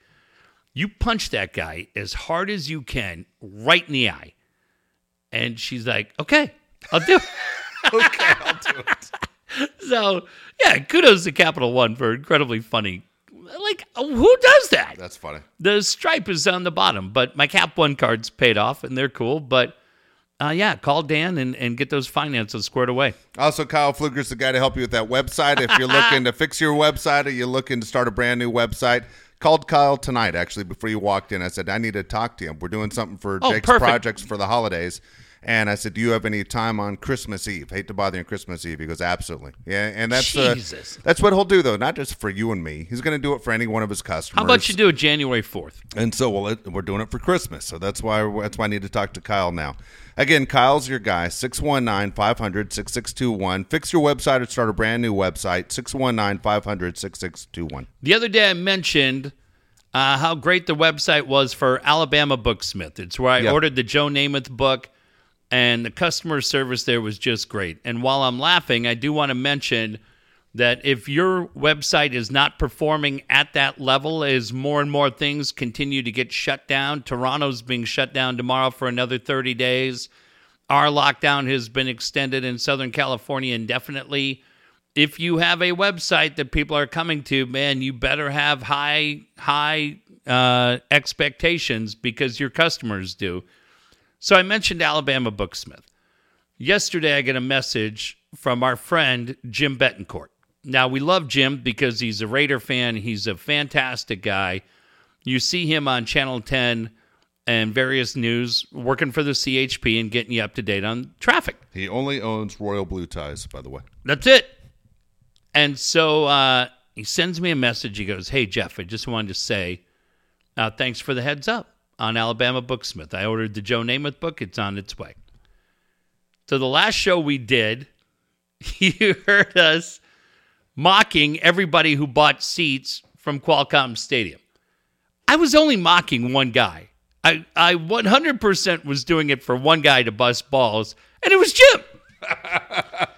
you punch that guy as hard as you can right in the eye. And she's like, okay, I'll do it. [LAUGHS] Okay, I'll do it. [LAUGHS] so yeah, kudos to Capital One for incredibly funny. Like, who does that? That's funny. The stripe is on the bottom, but my Cap One cards paid off and they're cool. But uh, yeah, call Dan and, and get those finances squared away. Also, Kyle Pfluger's the guy to help you with that website. If you're looking to fix your website or you're looking to start a brand new website, called Kyle tonight actually before you walked in. I said I need to talk to him. We're doing something for Oh, Jake's perfect. projects for the holidays. And I said, "Do you have any time on Christmas Eve? Hate to bother you on Christmas Eve." He goes, "Absolutely." Yeah, and that's uh, that's what he'll do though, not just for you and me. He's going to do it for any one of his customers. How about you do it January 4th? And so well, it, we're doing it for Christmas. So that's why that's why I need to talk to Kyle now. Again, Kyle's your guy. 619-500-6621. Fix your website or start a brand new website. 619-500-6621. The other day I mentioned uh, how great the website was for Alabama Booksmith. It's where I ordered the Joe Namath book, and the customer service there was just great. And while I'm laughing, I do want to mention that if your website is not performing at that level as more and more things continue to get shut down, Toronto's being shut down tomorrow for another 30 days. Our lockdown has been extended in Southern California indefinitely if you have a website that people are coming to, man, you better have high high uh, expectations because your customers do. So I mentioned Alabama Booksmith. Yesterday, I get a message from our friend Jim Betancourt. Now we love Jim because he's a Raider fan. He's a fantastic guy. You see him on Channel 10 and various news, working for the CHP and getting you up to date on traffic. He only owns Royal Blue Ties, by the way. That's it. And so uh, he sends me a message. He goes, Hey, Jeff, I just wanted to say uh, thanks for the heads up on Alabama Booksmith. I ordered the Joe Namath book, it's on its way. So the last show we did, [LAUGHS] you heard us mocking everybody who bought seats from Qualcomm Stadium. I was only mocking one guy. I, I 100% was doing it for one guy to bust balls, and it was Jim. [LAUGHS]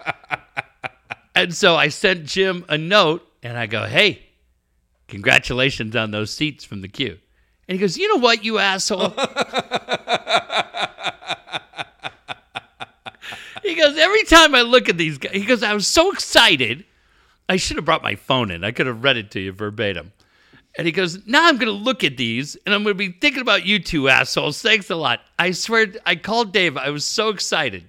And so I sent Jim a note and I go, hey, congratulations on those seats from the queue. And he goes, you know what, you asshole? [LAUGHS] he goes, every time I look at these guys, he goes, I was so excited. I should have brought my phone in. I could have read it to you verbatim. And he goes, Now I'm going to look at these and I'm going to be thinking about you two assholes. Thanks a lot. I swear, I called Dave. I was so excited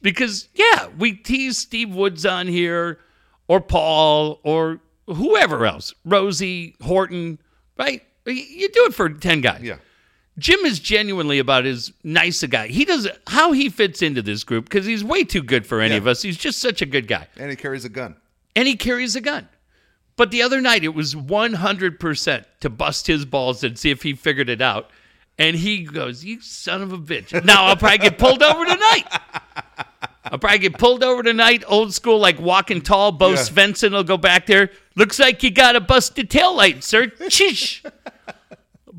because, yeah, we tease Steve Woods on here or Paul or whoever else, Rosie, Horton, right? You do it for 10 guys. Yeah. Jim is genuinely about as nice a guy. He does how he fits into this group because he's way too good for any Yeah. of us. He's just such a good guy. And he carries a gun. And he carries a gun. But the other night, it was 100% to bust his balls and see if he figured it out. And he goes, You son of a bitch. Now I'll probably get pulled over tonight. I'll probably get pulled over tonight, old school, like walking tall. Bo Yeah. Svenson will go back there. Looks like you got a busted tail light, sir. Chish.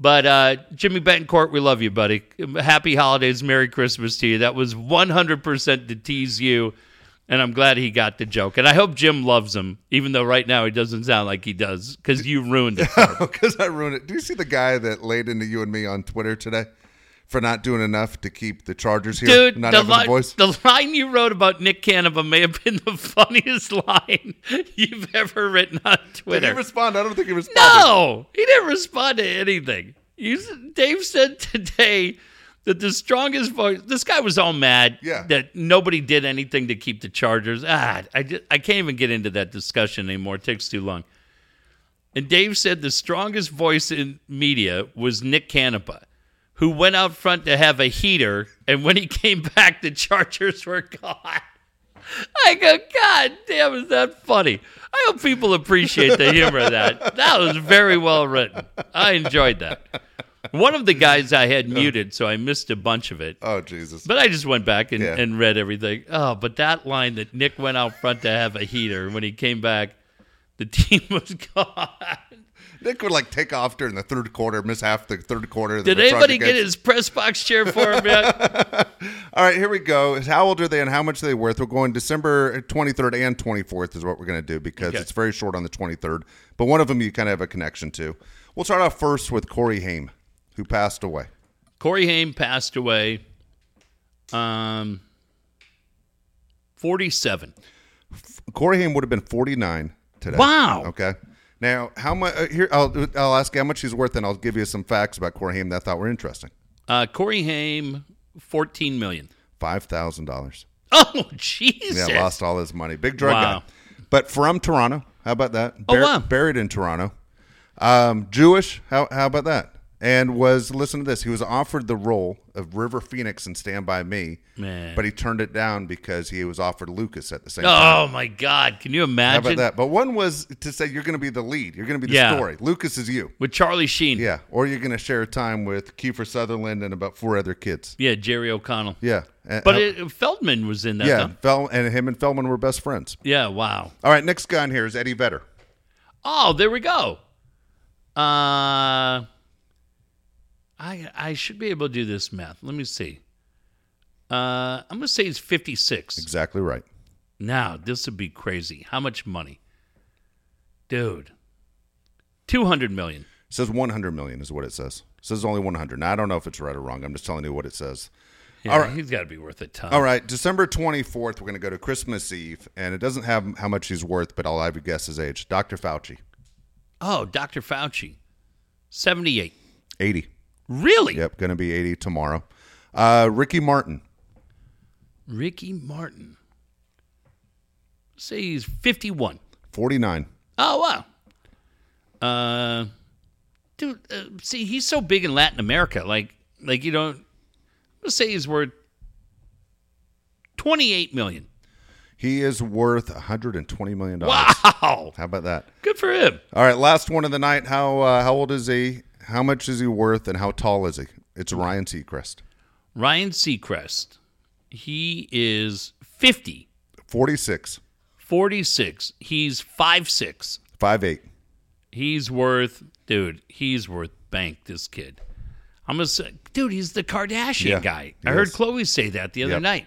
But uh, Jimmy Betancourt, we love you, buddy. Happy holidays, Merry Christmas to you. That was 100% to tease you, and I'm glad he got the joke. And I hope Jim loves him, even though right now he doesn't sound like he does, because you ruined it. Because [LAUGHS] I ruined it. Do you see the guy that laid into you and me on Twitter today for not doing enough to keep the Chargers here? Dude, not the, having the the line you wrote about Nick Canepa may have been the [LAUGHS] funniest line you've ever written on Twitter. Did he respond? I don't think he responded. No, he didn't respond to anything. You, Dave said [LAUGHS] today that the strongest voice. This guy was all mad Yeah. that nobody did anything to keep the Chargers. Ah, I just, I can't even get into that discussion anymore. It takes too long. And Dave said the strongest voice in media was Nick Canepa, who went out front to have a heater, and when he [LAUGHS] came back, the Chargers were gone. I go, God damn, is that funny? I hope people appreciate the humor of that. That was very well written. I enjoyed that. One of the guys I had muted, so I missed a bunch of it. Oh Jesus! But I just went back and, Yeah. and read everything. Oh, but that line that Nick went out front to have a heater and when he came back, the [LAUGHS] team was gone. Nick would like take off during the third quarter, miss half the third quarter. Did anybody get his press box chair for him yet? [LAUGHS] All right, here we go. How old are they and how much are they worth? We're going December 23rd and 24th is what we're going to do because Okay. it's very short on the 23rd. But one of them you kind of have a connection to. We'll start off first with Corey Haim, who passed away. Corey Haim passed away. Um, forty-seven. Corey Haim would have been 49 today. Wow. Okay. Now, how much? Uh, here, I'll, I'll ask you how much he's worth, and I'll give you some facts about Corey Haim that I thought were interesting. Uh, Corey Haim, fourteen million. Five thousand dollars. Oh Jesus! Yeah, lost all his money. Big drug Wow. guy. But from Toronto. How about that? Oh, wow. Buried in Toronto. Um, Jewish. How, how about that? And was, listen to this, he was offered the role of River Phoenix in Stand By Me, Man. but he turned it down because he was offered Lucas at the same time. Oh my God! Can you How imagine? about that? But one was to say you're going to be the lead. You're going to be the Yeah. story. Lucas is you. With Charlie Sheen. Yeah. Or you're going to share time with Kiefer Sutherland and about four other kids. Yeah, Jerry O'Connell. Yeah. And- But it, Feldman was in that. yeah. Fel- and him and Feldman were best friends. Yeah. Wow. All right, next guy on here is Eddie Vedder. Oh, there we go. Uh, I I should be able to do this math. Let me see. Uh, I'm gonna say he's 56. Exactly right. Now this would be crazy. How much money, dude? 200 million. says 100 million is what it says. It says only 100. Now, I don't know if it's right or wrong. I'm just telling you what it says. Yeah, All right. he's got to be worth a ton. All right, December 24th, we're going to go to Christmas Eve, and it doesn't have how much he's worth, but I'll have you guess his age. Dr. Fauci, Oh, Dr. Fauci, 78. 80. Really? Yep, going to be 80 tomorrow. Uh, Ricky Martin, Ricky Martin. Say he's 51. 49. Oh wow. Uh, dude, uh, see, he's so big in Latin America. Like, like you don't. Let's say he's worth twenty-eight million. He is worth 120 million dollars. Wow, How about that? good for him. All right, last one of the night. How uh, how old is he? How much is he worth, and how tall is he? It's Ryan Seacrest, Ryan Seacrest. He is 50, 46, 46. He's five six. 5'8". He's worth, dude. He's worth bank. This kid. I'm gonna say, dude. He's the Kardashian Yeah, guy. I heard. Khloé say that the other Yep. night.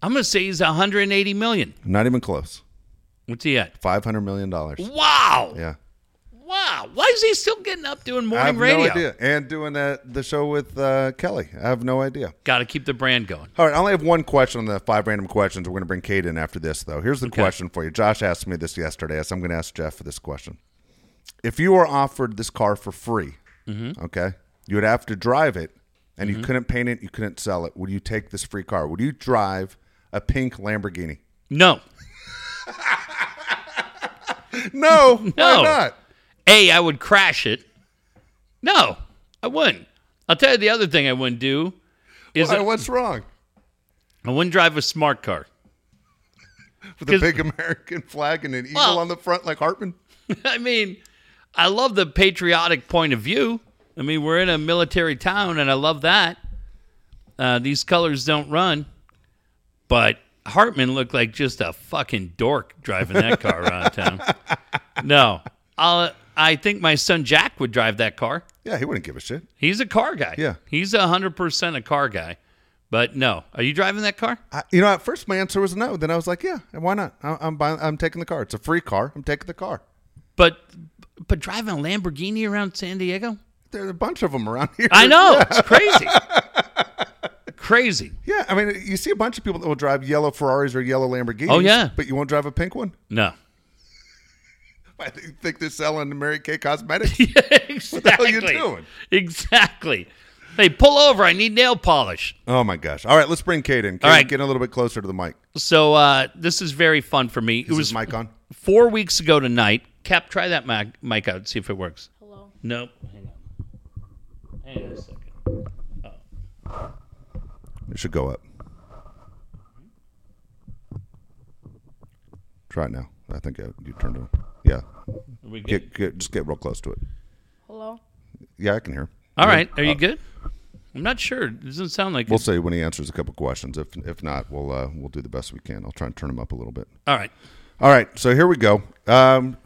I'm gonna say he's 180 million. Not even close. What's he at? 500 million dollars. Wow. Yeah. Wow. Why is he still getting up doing I morning have radio? no idea. And doing that the show with uh, Kelly. I have no idea. Got to keep the brand going. All right, I only have one question on the five random questions. We're going to bring Cade in after this, though. Here's the question for you. Josh asked me this yesterday, so I'm going to ask Jeff for this question. If you were offered this car for free, okay, you would have to drive it, and you couldn't paint it, you couldn't sell it. Would you take this free car? Would you drive a pink Lamborghini? No. [LAUGHS] No, why [LAUGHS] not? A, I would crash it. No, I wouldn't. I'll tell you the other thing I wouldn't do is Why, what's wrong I wouldn't drive a smart car. [LAUGHS] with a big American flag and an eagle Well- on the front like Hartman? [LAUGHS] I mean, I love the patriotic point of view. I mean, we're in a military town, and I love that. Uh, these colors don't run, but Hartman looked like just a fucking dork driving that car around town. [LAUGHS] No, I'll, I think my son Jack would drive that car. Yeah, he wouldn't give a shit. He's a car guy. Yeah. he's a hundred percent a car guy. But no, are you driving that car? I, you know, at first my answer was no. Then I was like, yeah, why not? I, I'm buying. I'm taking the car. It's a free car. I'm taking the car. But but driving a Lamborghini around San Diego? There's a bunch of them around [LAUGHS] here. I know it's crazy, crazy. Yeah, I mean, you see a bunch of people that will drive yellow Ferraris or yellow Lamborghinis. Oh, yeah. but you won't drive a pink one. No, I think they're selling Mary Kay Cosmetics. [LAUGHS] exactly. hell you doing? Exactly. Hey, pull over. I need nail polish. oh my gosh! All right, let's bring Cade in. Cade, All right. get a little bit closer to the mic. So uh, this is very fun for me. It Is was his mic on? four weeks ago tonight. Cap, try that mic, mic out. See if it works. Hello. Nope. Hang on. Hang on a second. Oh. It should go up. Try it now. I think uh, you turned it. Yeah, Are we good? get, get just get real close to it. Hello. Yeah, I can hear. All right. Are you good? I'm not sure. It doesn't sound like We'll it. see when he answers a couple questions. If if not, we'll uh, we'll do the best we can. I'll try and turn him up a little bit. All right. All right, so here we go. Um,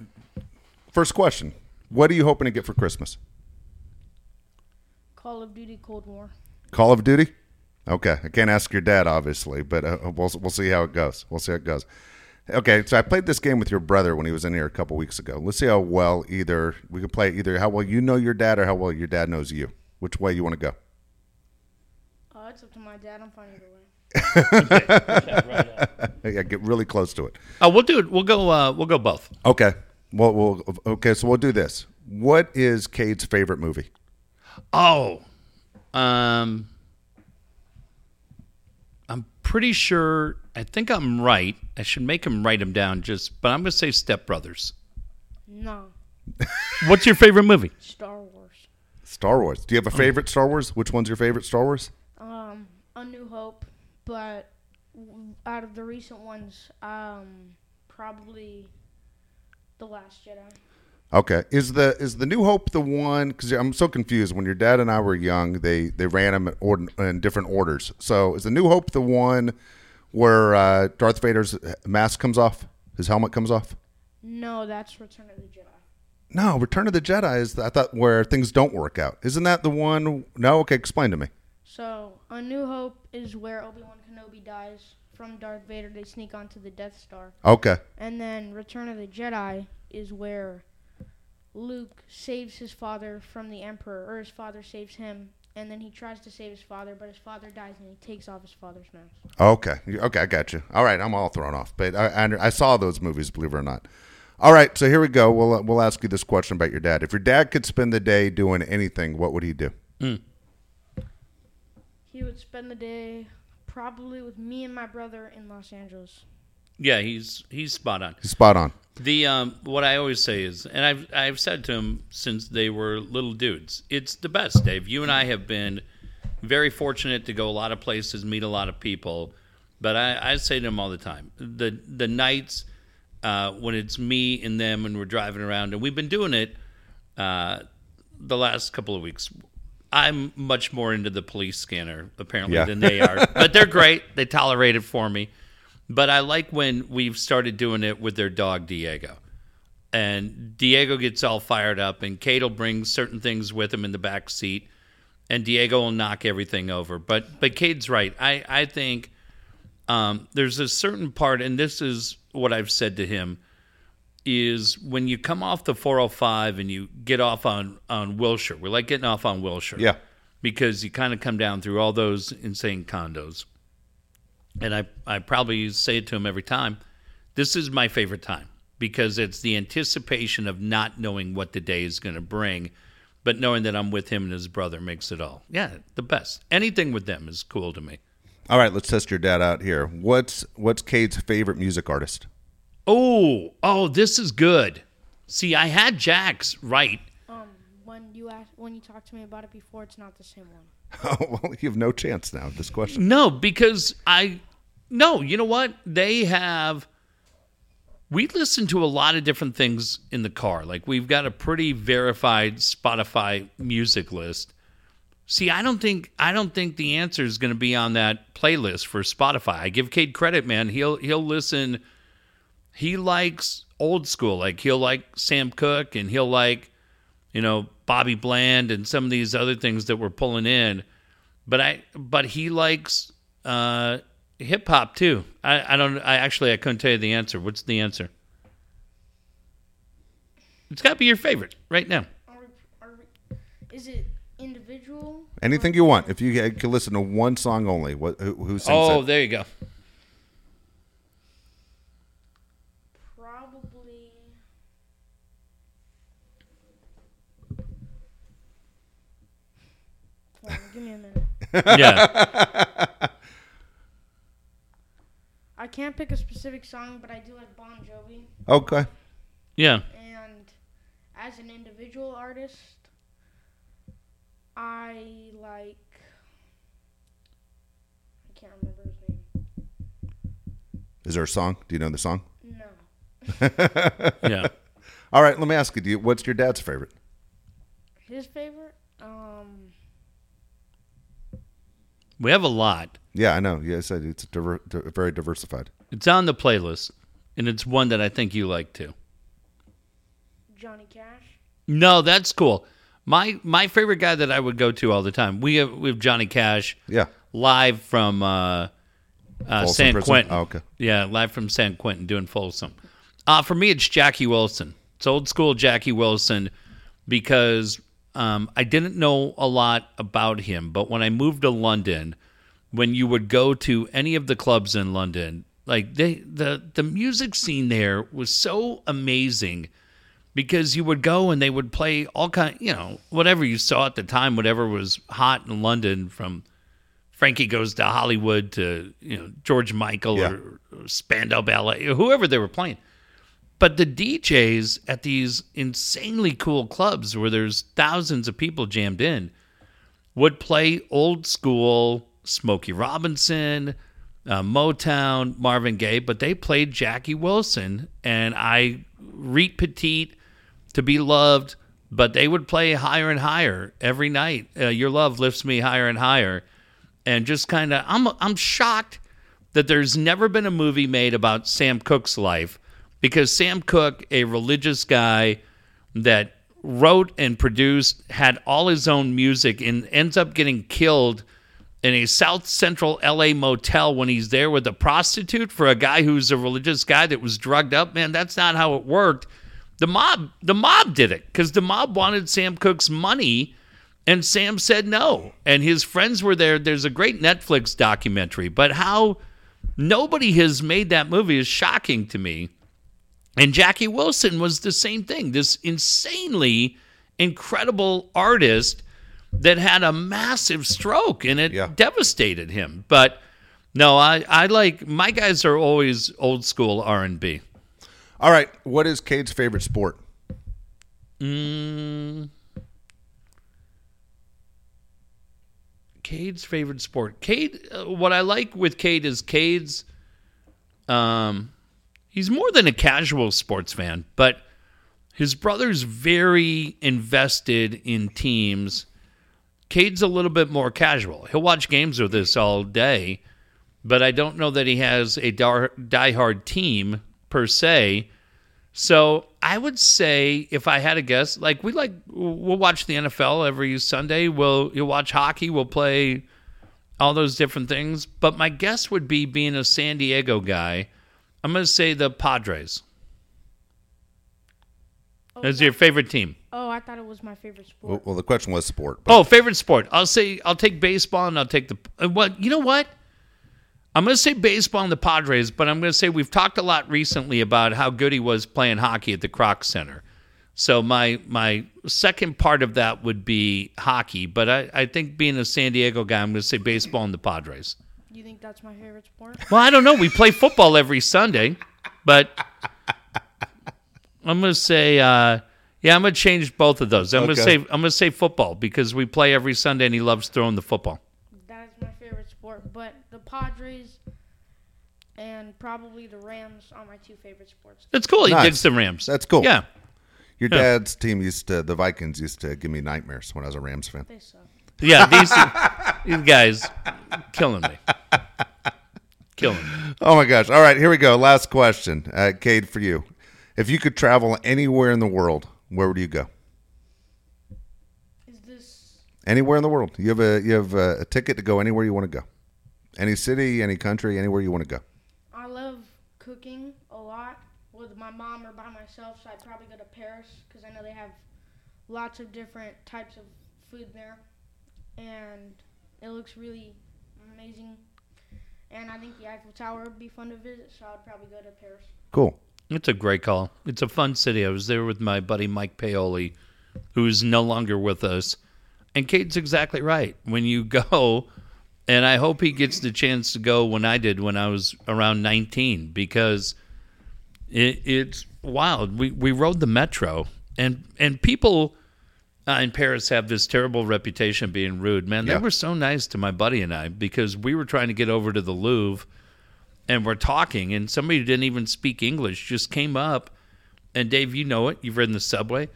first question: What are you hoping to get for Christmas? Call of Duty Cold War. Call of Duty. Okay, I can't ask your dad, obviously, but uh, we'll we'll see how it goes. We'll see how it goes. Okay, so I played this game with your brother when he was in here a couple weeks ago. Let's see how well either we can play either how well you know your dad or how well your dad knows you. Which way you want to go? Oh, it's up to my dad. I'm fine either way. [LAUGHS] Yeah, get really close to it. Oh, we'll do it. We'll go. Uh, we'll go both. Okay. Well, we'll okay. So we'll do this. What is Cade's favorite movie? Oh, um, I'm pretty sure. I think I'm right. I should make him write them down. Just, but I'm gonna say Step Brothers. No. [LAUGHS] What's your favorite movie? Star Wars. Star Wars. Do you have a favorite Star Wars? Which one's your favorite Star Wars? Um, A New Hope, but out of the recent ones, um, probably The Last Jedi. Okay. Is the is the New Hope the one? Because I'm so confused. When your dad and I were young, they they ran them in, ord- in different orders. So is the New Hope the one where uh, Darth Vader's mask comes off, his helmet comes off? No, that's Return of the Jedi. No, Return of the Jedi is I thought where things don't work out. Isn't that the one? No. Okay, explain to me. So, A New Hope is where Obi Wan Kenobi dies from Darth Vader. They sneak onto the Death Star. Okay. And then Return of the Jedi is where Luke saves his father from the Emperor, or his father saves him, and then he tries to save his father, but his father dies and he takes off his father's mask. Okay. Okay, I got you. All right, I'm all thrown off, but I, I I saw those movies, believe it or not. All right, so here we go. We'll uh, we'll ask you this question about your dad. If your dad could spend the day doing anything, what would he do? Mm. He would spend the day probably with me and my brother in Los Angeles. Yeah, he's he's spot on. He's spot on. The um, what I always say is, and I've I've said to him since they were little dudes, it's the best, Dave. You and I have been very fortunate to go a lot of places, meet a lot of people, but I, I say to him all the time, the the nights uh, when it's me and them and we're driving around, and we've been doing it uh, the last couple of weeks. I'm much more into the police scanner apparently Yeah. than they are, but they're [LAUGHS] great. They tolerate it for me. But I like when we've started doing it with their dog Diego. And Diego gets all fired up, and Cade will bring certain things with him in the back seat, and Diego will knock everything over. But but Cade's right. I I think um, there's a certain part, and this is what I've said to him, is when you come off the 405 and you get off on on Wilshire. We like getting off on Wilshire Yeah. because you kind of come down through all those insane condos. And I, I probably say it to him every time. This is my favorite time. because it's the anticipation of not knowing what the day is going to bring, but knowing that I'm with him and his brother makes it all. Yeah, the best. Anything with them is cool to me. All right, let's test your dad out here. What's what's Cade's favorite music artist? Oh, oh, this is good. See, I had Jack's right. Um, when you ask, when you talked to me about it before, it's not the same one. [LAUGHS] Well, you have no chance now. This question. No, because I no, you know what? They have we listen to a lot of different things in the car. Like we've got a pretty verified Spotify music list. See, I don't think I don't think the answer is going to be on that playlist for Spotify. I give Cade credit, man. He'll he'll listen he likes old school. Like he'll like Sam Cooke and he'll like, you know, Bobby Bland and some of these other things that we're pulling in. But I but he likes uh hip hop too. I, I don't I actually I couldn't tell you the answer. What's the answer? It's gotta be your favorite right now. Are are is it individual? Anything you want. If you could listen to one song only, what who, who sings Oh, it? there you go. Probably. Hold on, give me a minute. Yeah. [LAUGHS] I can't pick a specific song, but I do like Bon Jovi. Okay. Yeah. And as an individual artist, I like. I can't remember his name. Is there a song? Do you know the song? No. [LAUGHS] Yeah. All right, let me ask you, do you what's your dad's favorite? His favorite? Um. We have a lot. Yeah, I know. Yeah, I said it's diver- di- very diversified. It's on the playlist, and it's one that I think you like too. Johnny Cash. No, that's cool. My my favorite guy that I would go to all the time. We have we have Johnny Cash Yeah. live from uh, uh, San Prison? Quentin. Oh, okay. Yeah, live from San Quentin doing Folsom. Uh, for me, it's Jackie Wilson. It's old school Jackie Wilson because um, I didn't know a lot about him. But when I moved to London, when you would go to any of the clubs in London, like they the the music scene there was so amazing because you would go and they would play all kind, you know, whatever you saw at the time, whatever was hot in London from Frankie Goes to Hollywood to you know George Michael Yeah. or, or Spandau Ballet, or whoever they were playing. But the DJs at these insanely cool clubs where there's thousands of people jammed in would play old school Smokey Robinson, uh, Motown, Marvin Gaye, but they played Jackie Wilson and I Reet Petite to be loved, but they would play higher and higher every night. Uh, Your love lifts me higher and higher, and just kind of I'm I'm shocked that there's never been a movie made about Sam Cooke's life because Sam Cooke, a religious guy that wrote and produced, had all his own music, and ends up getting killed in a South Central LA motel when he's there with a prostitute for a guy who's a religious guy that was drugged up. Man, that's not how it worked. The mob, the mob did it because the mob wanted Sam Cooke's money, and Sam said no. And his friends were there. There's a great Netflix documentary, but how nobody has made that movie is shocking to me. And Jackie Wilson was the same thing. This insanely incredible artist that had a massive stroke and it Yeah. devastated him. But no, I, I like my guys are always old school R and B. All right, what is Cade's favorite sport? Mm. Cade's favorite sport. Cade, uh, what I like with Cade is Cade's. Um, he's more than a casual sports fan, but his brother's very invested in teams. Cade's a little bit more casual. He'll watch games with us all day, but I don't know that he has a diehard team per se. So I would say, if I had a guess, like we like, we'll watch the NFL every Sunday. We'll you'll watch hockey. We'll play all those different things. But my guess would be being a San Diego guy. I'm going to say the Padres. Oh, That's your favorite team. oh, I thought it was my favorite sport. Well, well the question was sport. But Oh, favorite sport. I'll say I'll take baseball and I'll take the. uh, What you know what? I'm going to say baseball and the Padres, but I'm going to say we've talked a lot recently about how good he was playing hockey at the Kroc Center. So my my second part of that would be hockey, but I, I think being a San Diego guy, I'm going to say baseball and the Padres. You think that's my favorite sport? Well, I don't know. We play football every Sunday, but I'm going to say, uh, yeah, I'm going to change both of those. I'm going to say I'm going to say football because we play every Sunday, and he loves throwing the football. That is my favorite sport, but the Padres and probably the Rams are my two favorite sports. That's cool. He Nice. digs the Rams. That's cool. Yeah. Your Yeah. dad's team used to, the Vikings used to give me nightmares when I was a Rams fan. They suck. Yeah, these, these guys killing me. Killing me. Oh my gosh. All right, here we go. Last question. Uh, Cade, for you. If you could travel anywhere in the world, where would you go? Is this Anywhere in the world. You have a you have a, a ticket to go anywhere you want to go. Any city, any country, anywhere you want to go. I love cooking a lot with my mom or by myself, so I'd probably go to Paris because I know they have lots of different types of food there, and it looks really amazing. And I think the Eiffel Tower would be fun to visit, so I'd probably go to Paris. Cool. It's a great call. It's a fun city. I was there with my buddy Mike Paoli, who's no longer with us. And Cade's exactly right. When you [LAUGHS] go, and I hope he gets the chance to go when I did when I was around 19, because it, it's wild. We we rode the metro, and and people uh, in Paris have this terrible reputation of being rude. Man, Yeah. they were so nice to my buddy and I because we were trying to get over to the Louvre and we're talking, and somebody who didn't even speak English just came up. And Dave, you know it. You've ridden the subway.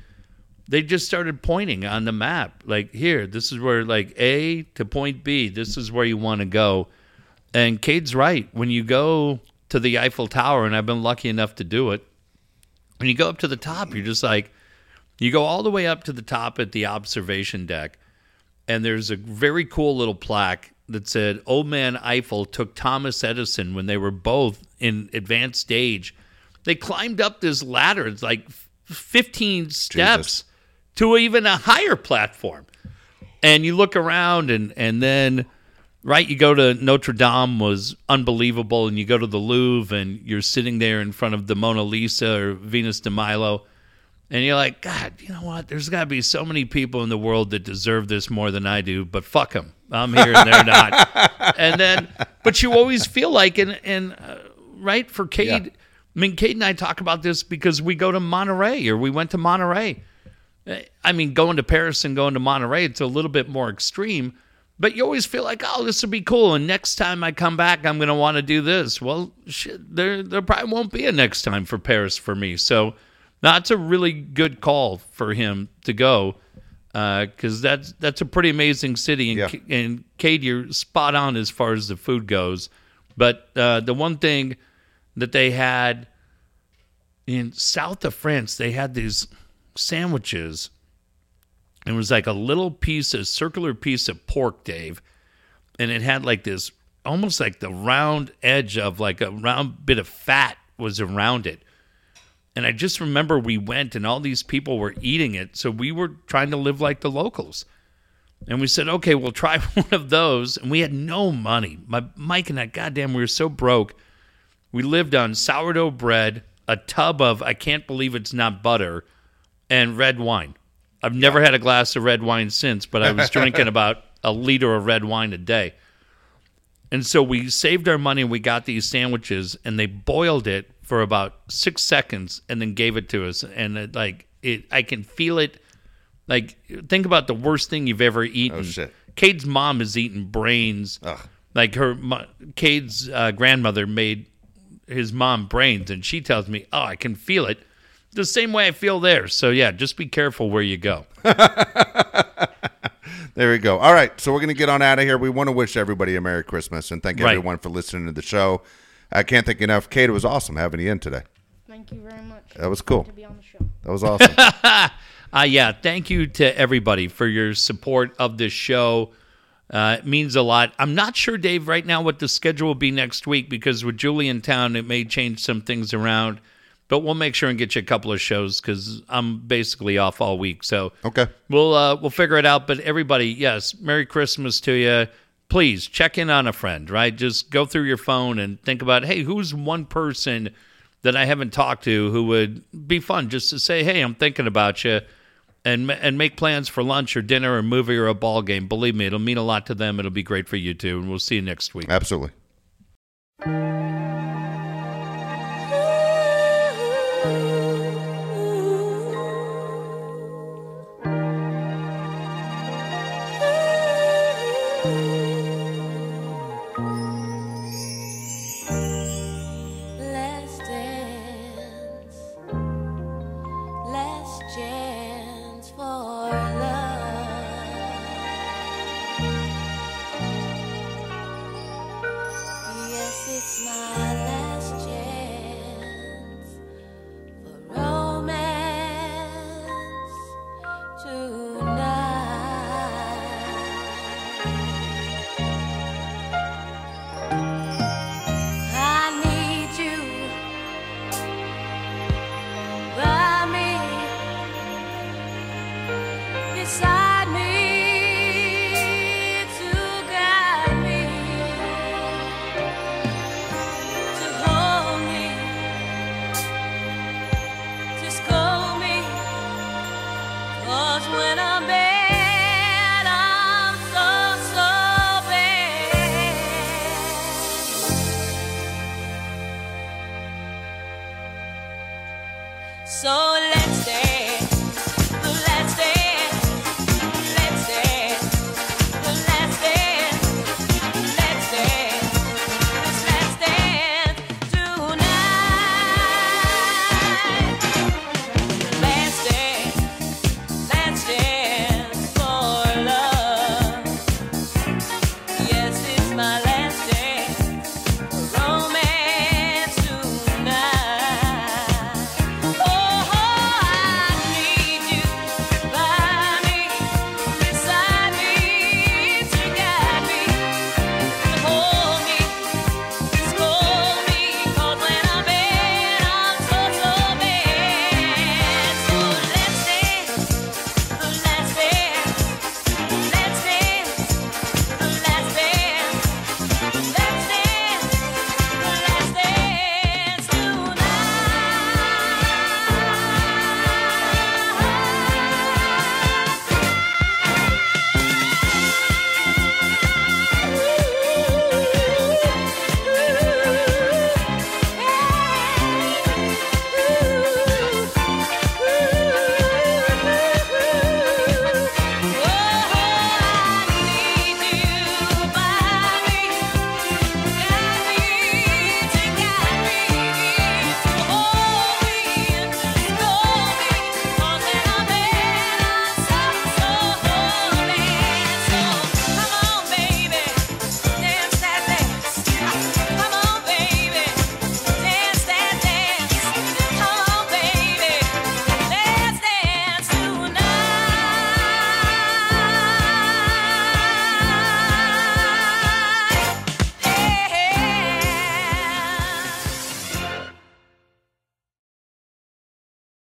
They just started pointing on the map, like here, this is where like A to point B. This is where you want to go. And Cade's right. When you go to the Eiffel Tower, and I've been lucky enough to do it, when you go up to the top, you're just like, you go all the way up to the top at the observation deck, and there's a very cool little plaque that said, Old Man Eiffel took Thomas Edison when they were both in advanced stage. They climbed up this ladder, it's like 15 steps to even a higher platform. And you look around, and, and then right you go to notre dame was unbelievable and you go to the louvre and you're sitting there in front of the mona lisa or venus de milo and you're like god you know what there's got to be so many people in the world that deserve this more than i do but fuck them i'm here and they're not [LAUGHS] and then but you always feel like and and uh, right for cade Yeah. i mean cade and i talk about this because we go to monterey or we went to monterey I mean, going to Paris and going to Monterey, it's a little bit more extreme, but you always feel like, oh, this would be cool. And next time I come back, I'm going to want to do this. Well, shit, there, there probably won't be a next time for Paris for me. So that's a really good call for him to go because that's that's a pretty amazing city. And, Yeah. K- and Cade, you're spot on as far as the food goes. But uh, the one thing that they had in south of France, they had these sandwiches. It was like a little piece, a circular piece of pork, Dave, and it had like this almost like the round edge of like a round bit of fat was around it. And I just remember we went and all these people were eating it. So we were trying to live like the locals. And we said, okay, we'll try [LAUGHS] one of those. And we had no money. My Mike and I, goddamn, we were so broke. We lived on sourdough bread, a tub of I can't believe it's not butter, and red wine. I've never had a glass of red wine since, but I was drinking [LAUGHS] about a liter of red wine a day. And so we saved our money and we got these sandwiches and they boiled it for about six seconds and then gave it to us. And it, like it, I can feel it. Like think about the worst thing you've ever eaten. Oh, shit. Cade's mom has eaten brains. Ugh. Like her, mo- Cade's uh, grandmother made his mom brains, and she tells me, "Oh, I can feel it." The same way I feel there. So yeah, just be careful where you go. [LAUGHS] There we go. All right, so we're going to get on out of here. We want to wish everybody a Merry Christmas and thank Right. everyone for listening to the show. I can't thank you enough. Cade, it was awesome having you in today. Thank you very much. That was cool. To be on the show. That was awesome. [LAUGHS] Uh, yeah, thank you to everybody for your support of this show. Uh, it means a lot. I'm not sure, Dave, right now what the schedule will be next week because with Julie in town, it may change some things around. But we'll make sure and get you a couple of shows because I'm basically off all week. So okay. we'll uh, we'll figure it out. But everybody, yes, Merry Christmas to you. Please check in on a friend, right? Just go through your phone and think about, hey, who's one person that I haven't talked to who would be fun just to say, hey, I'm thinking about you. And, and make plans for lunch or dinner or movie or a ball game. Believe me, it'll mean a lot to them. It'll be great for you too. And we'll see you next week. Absolutely.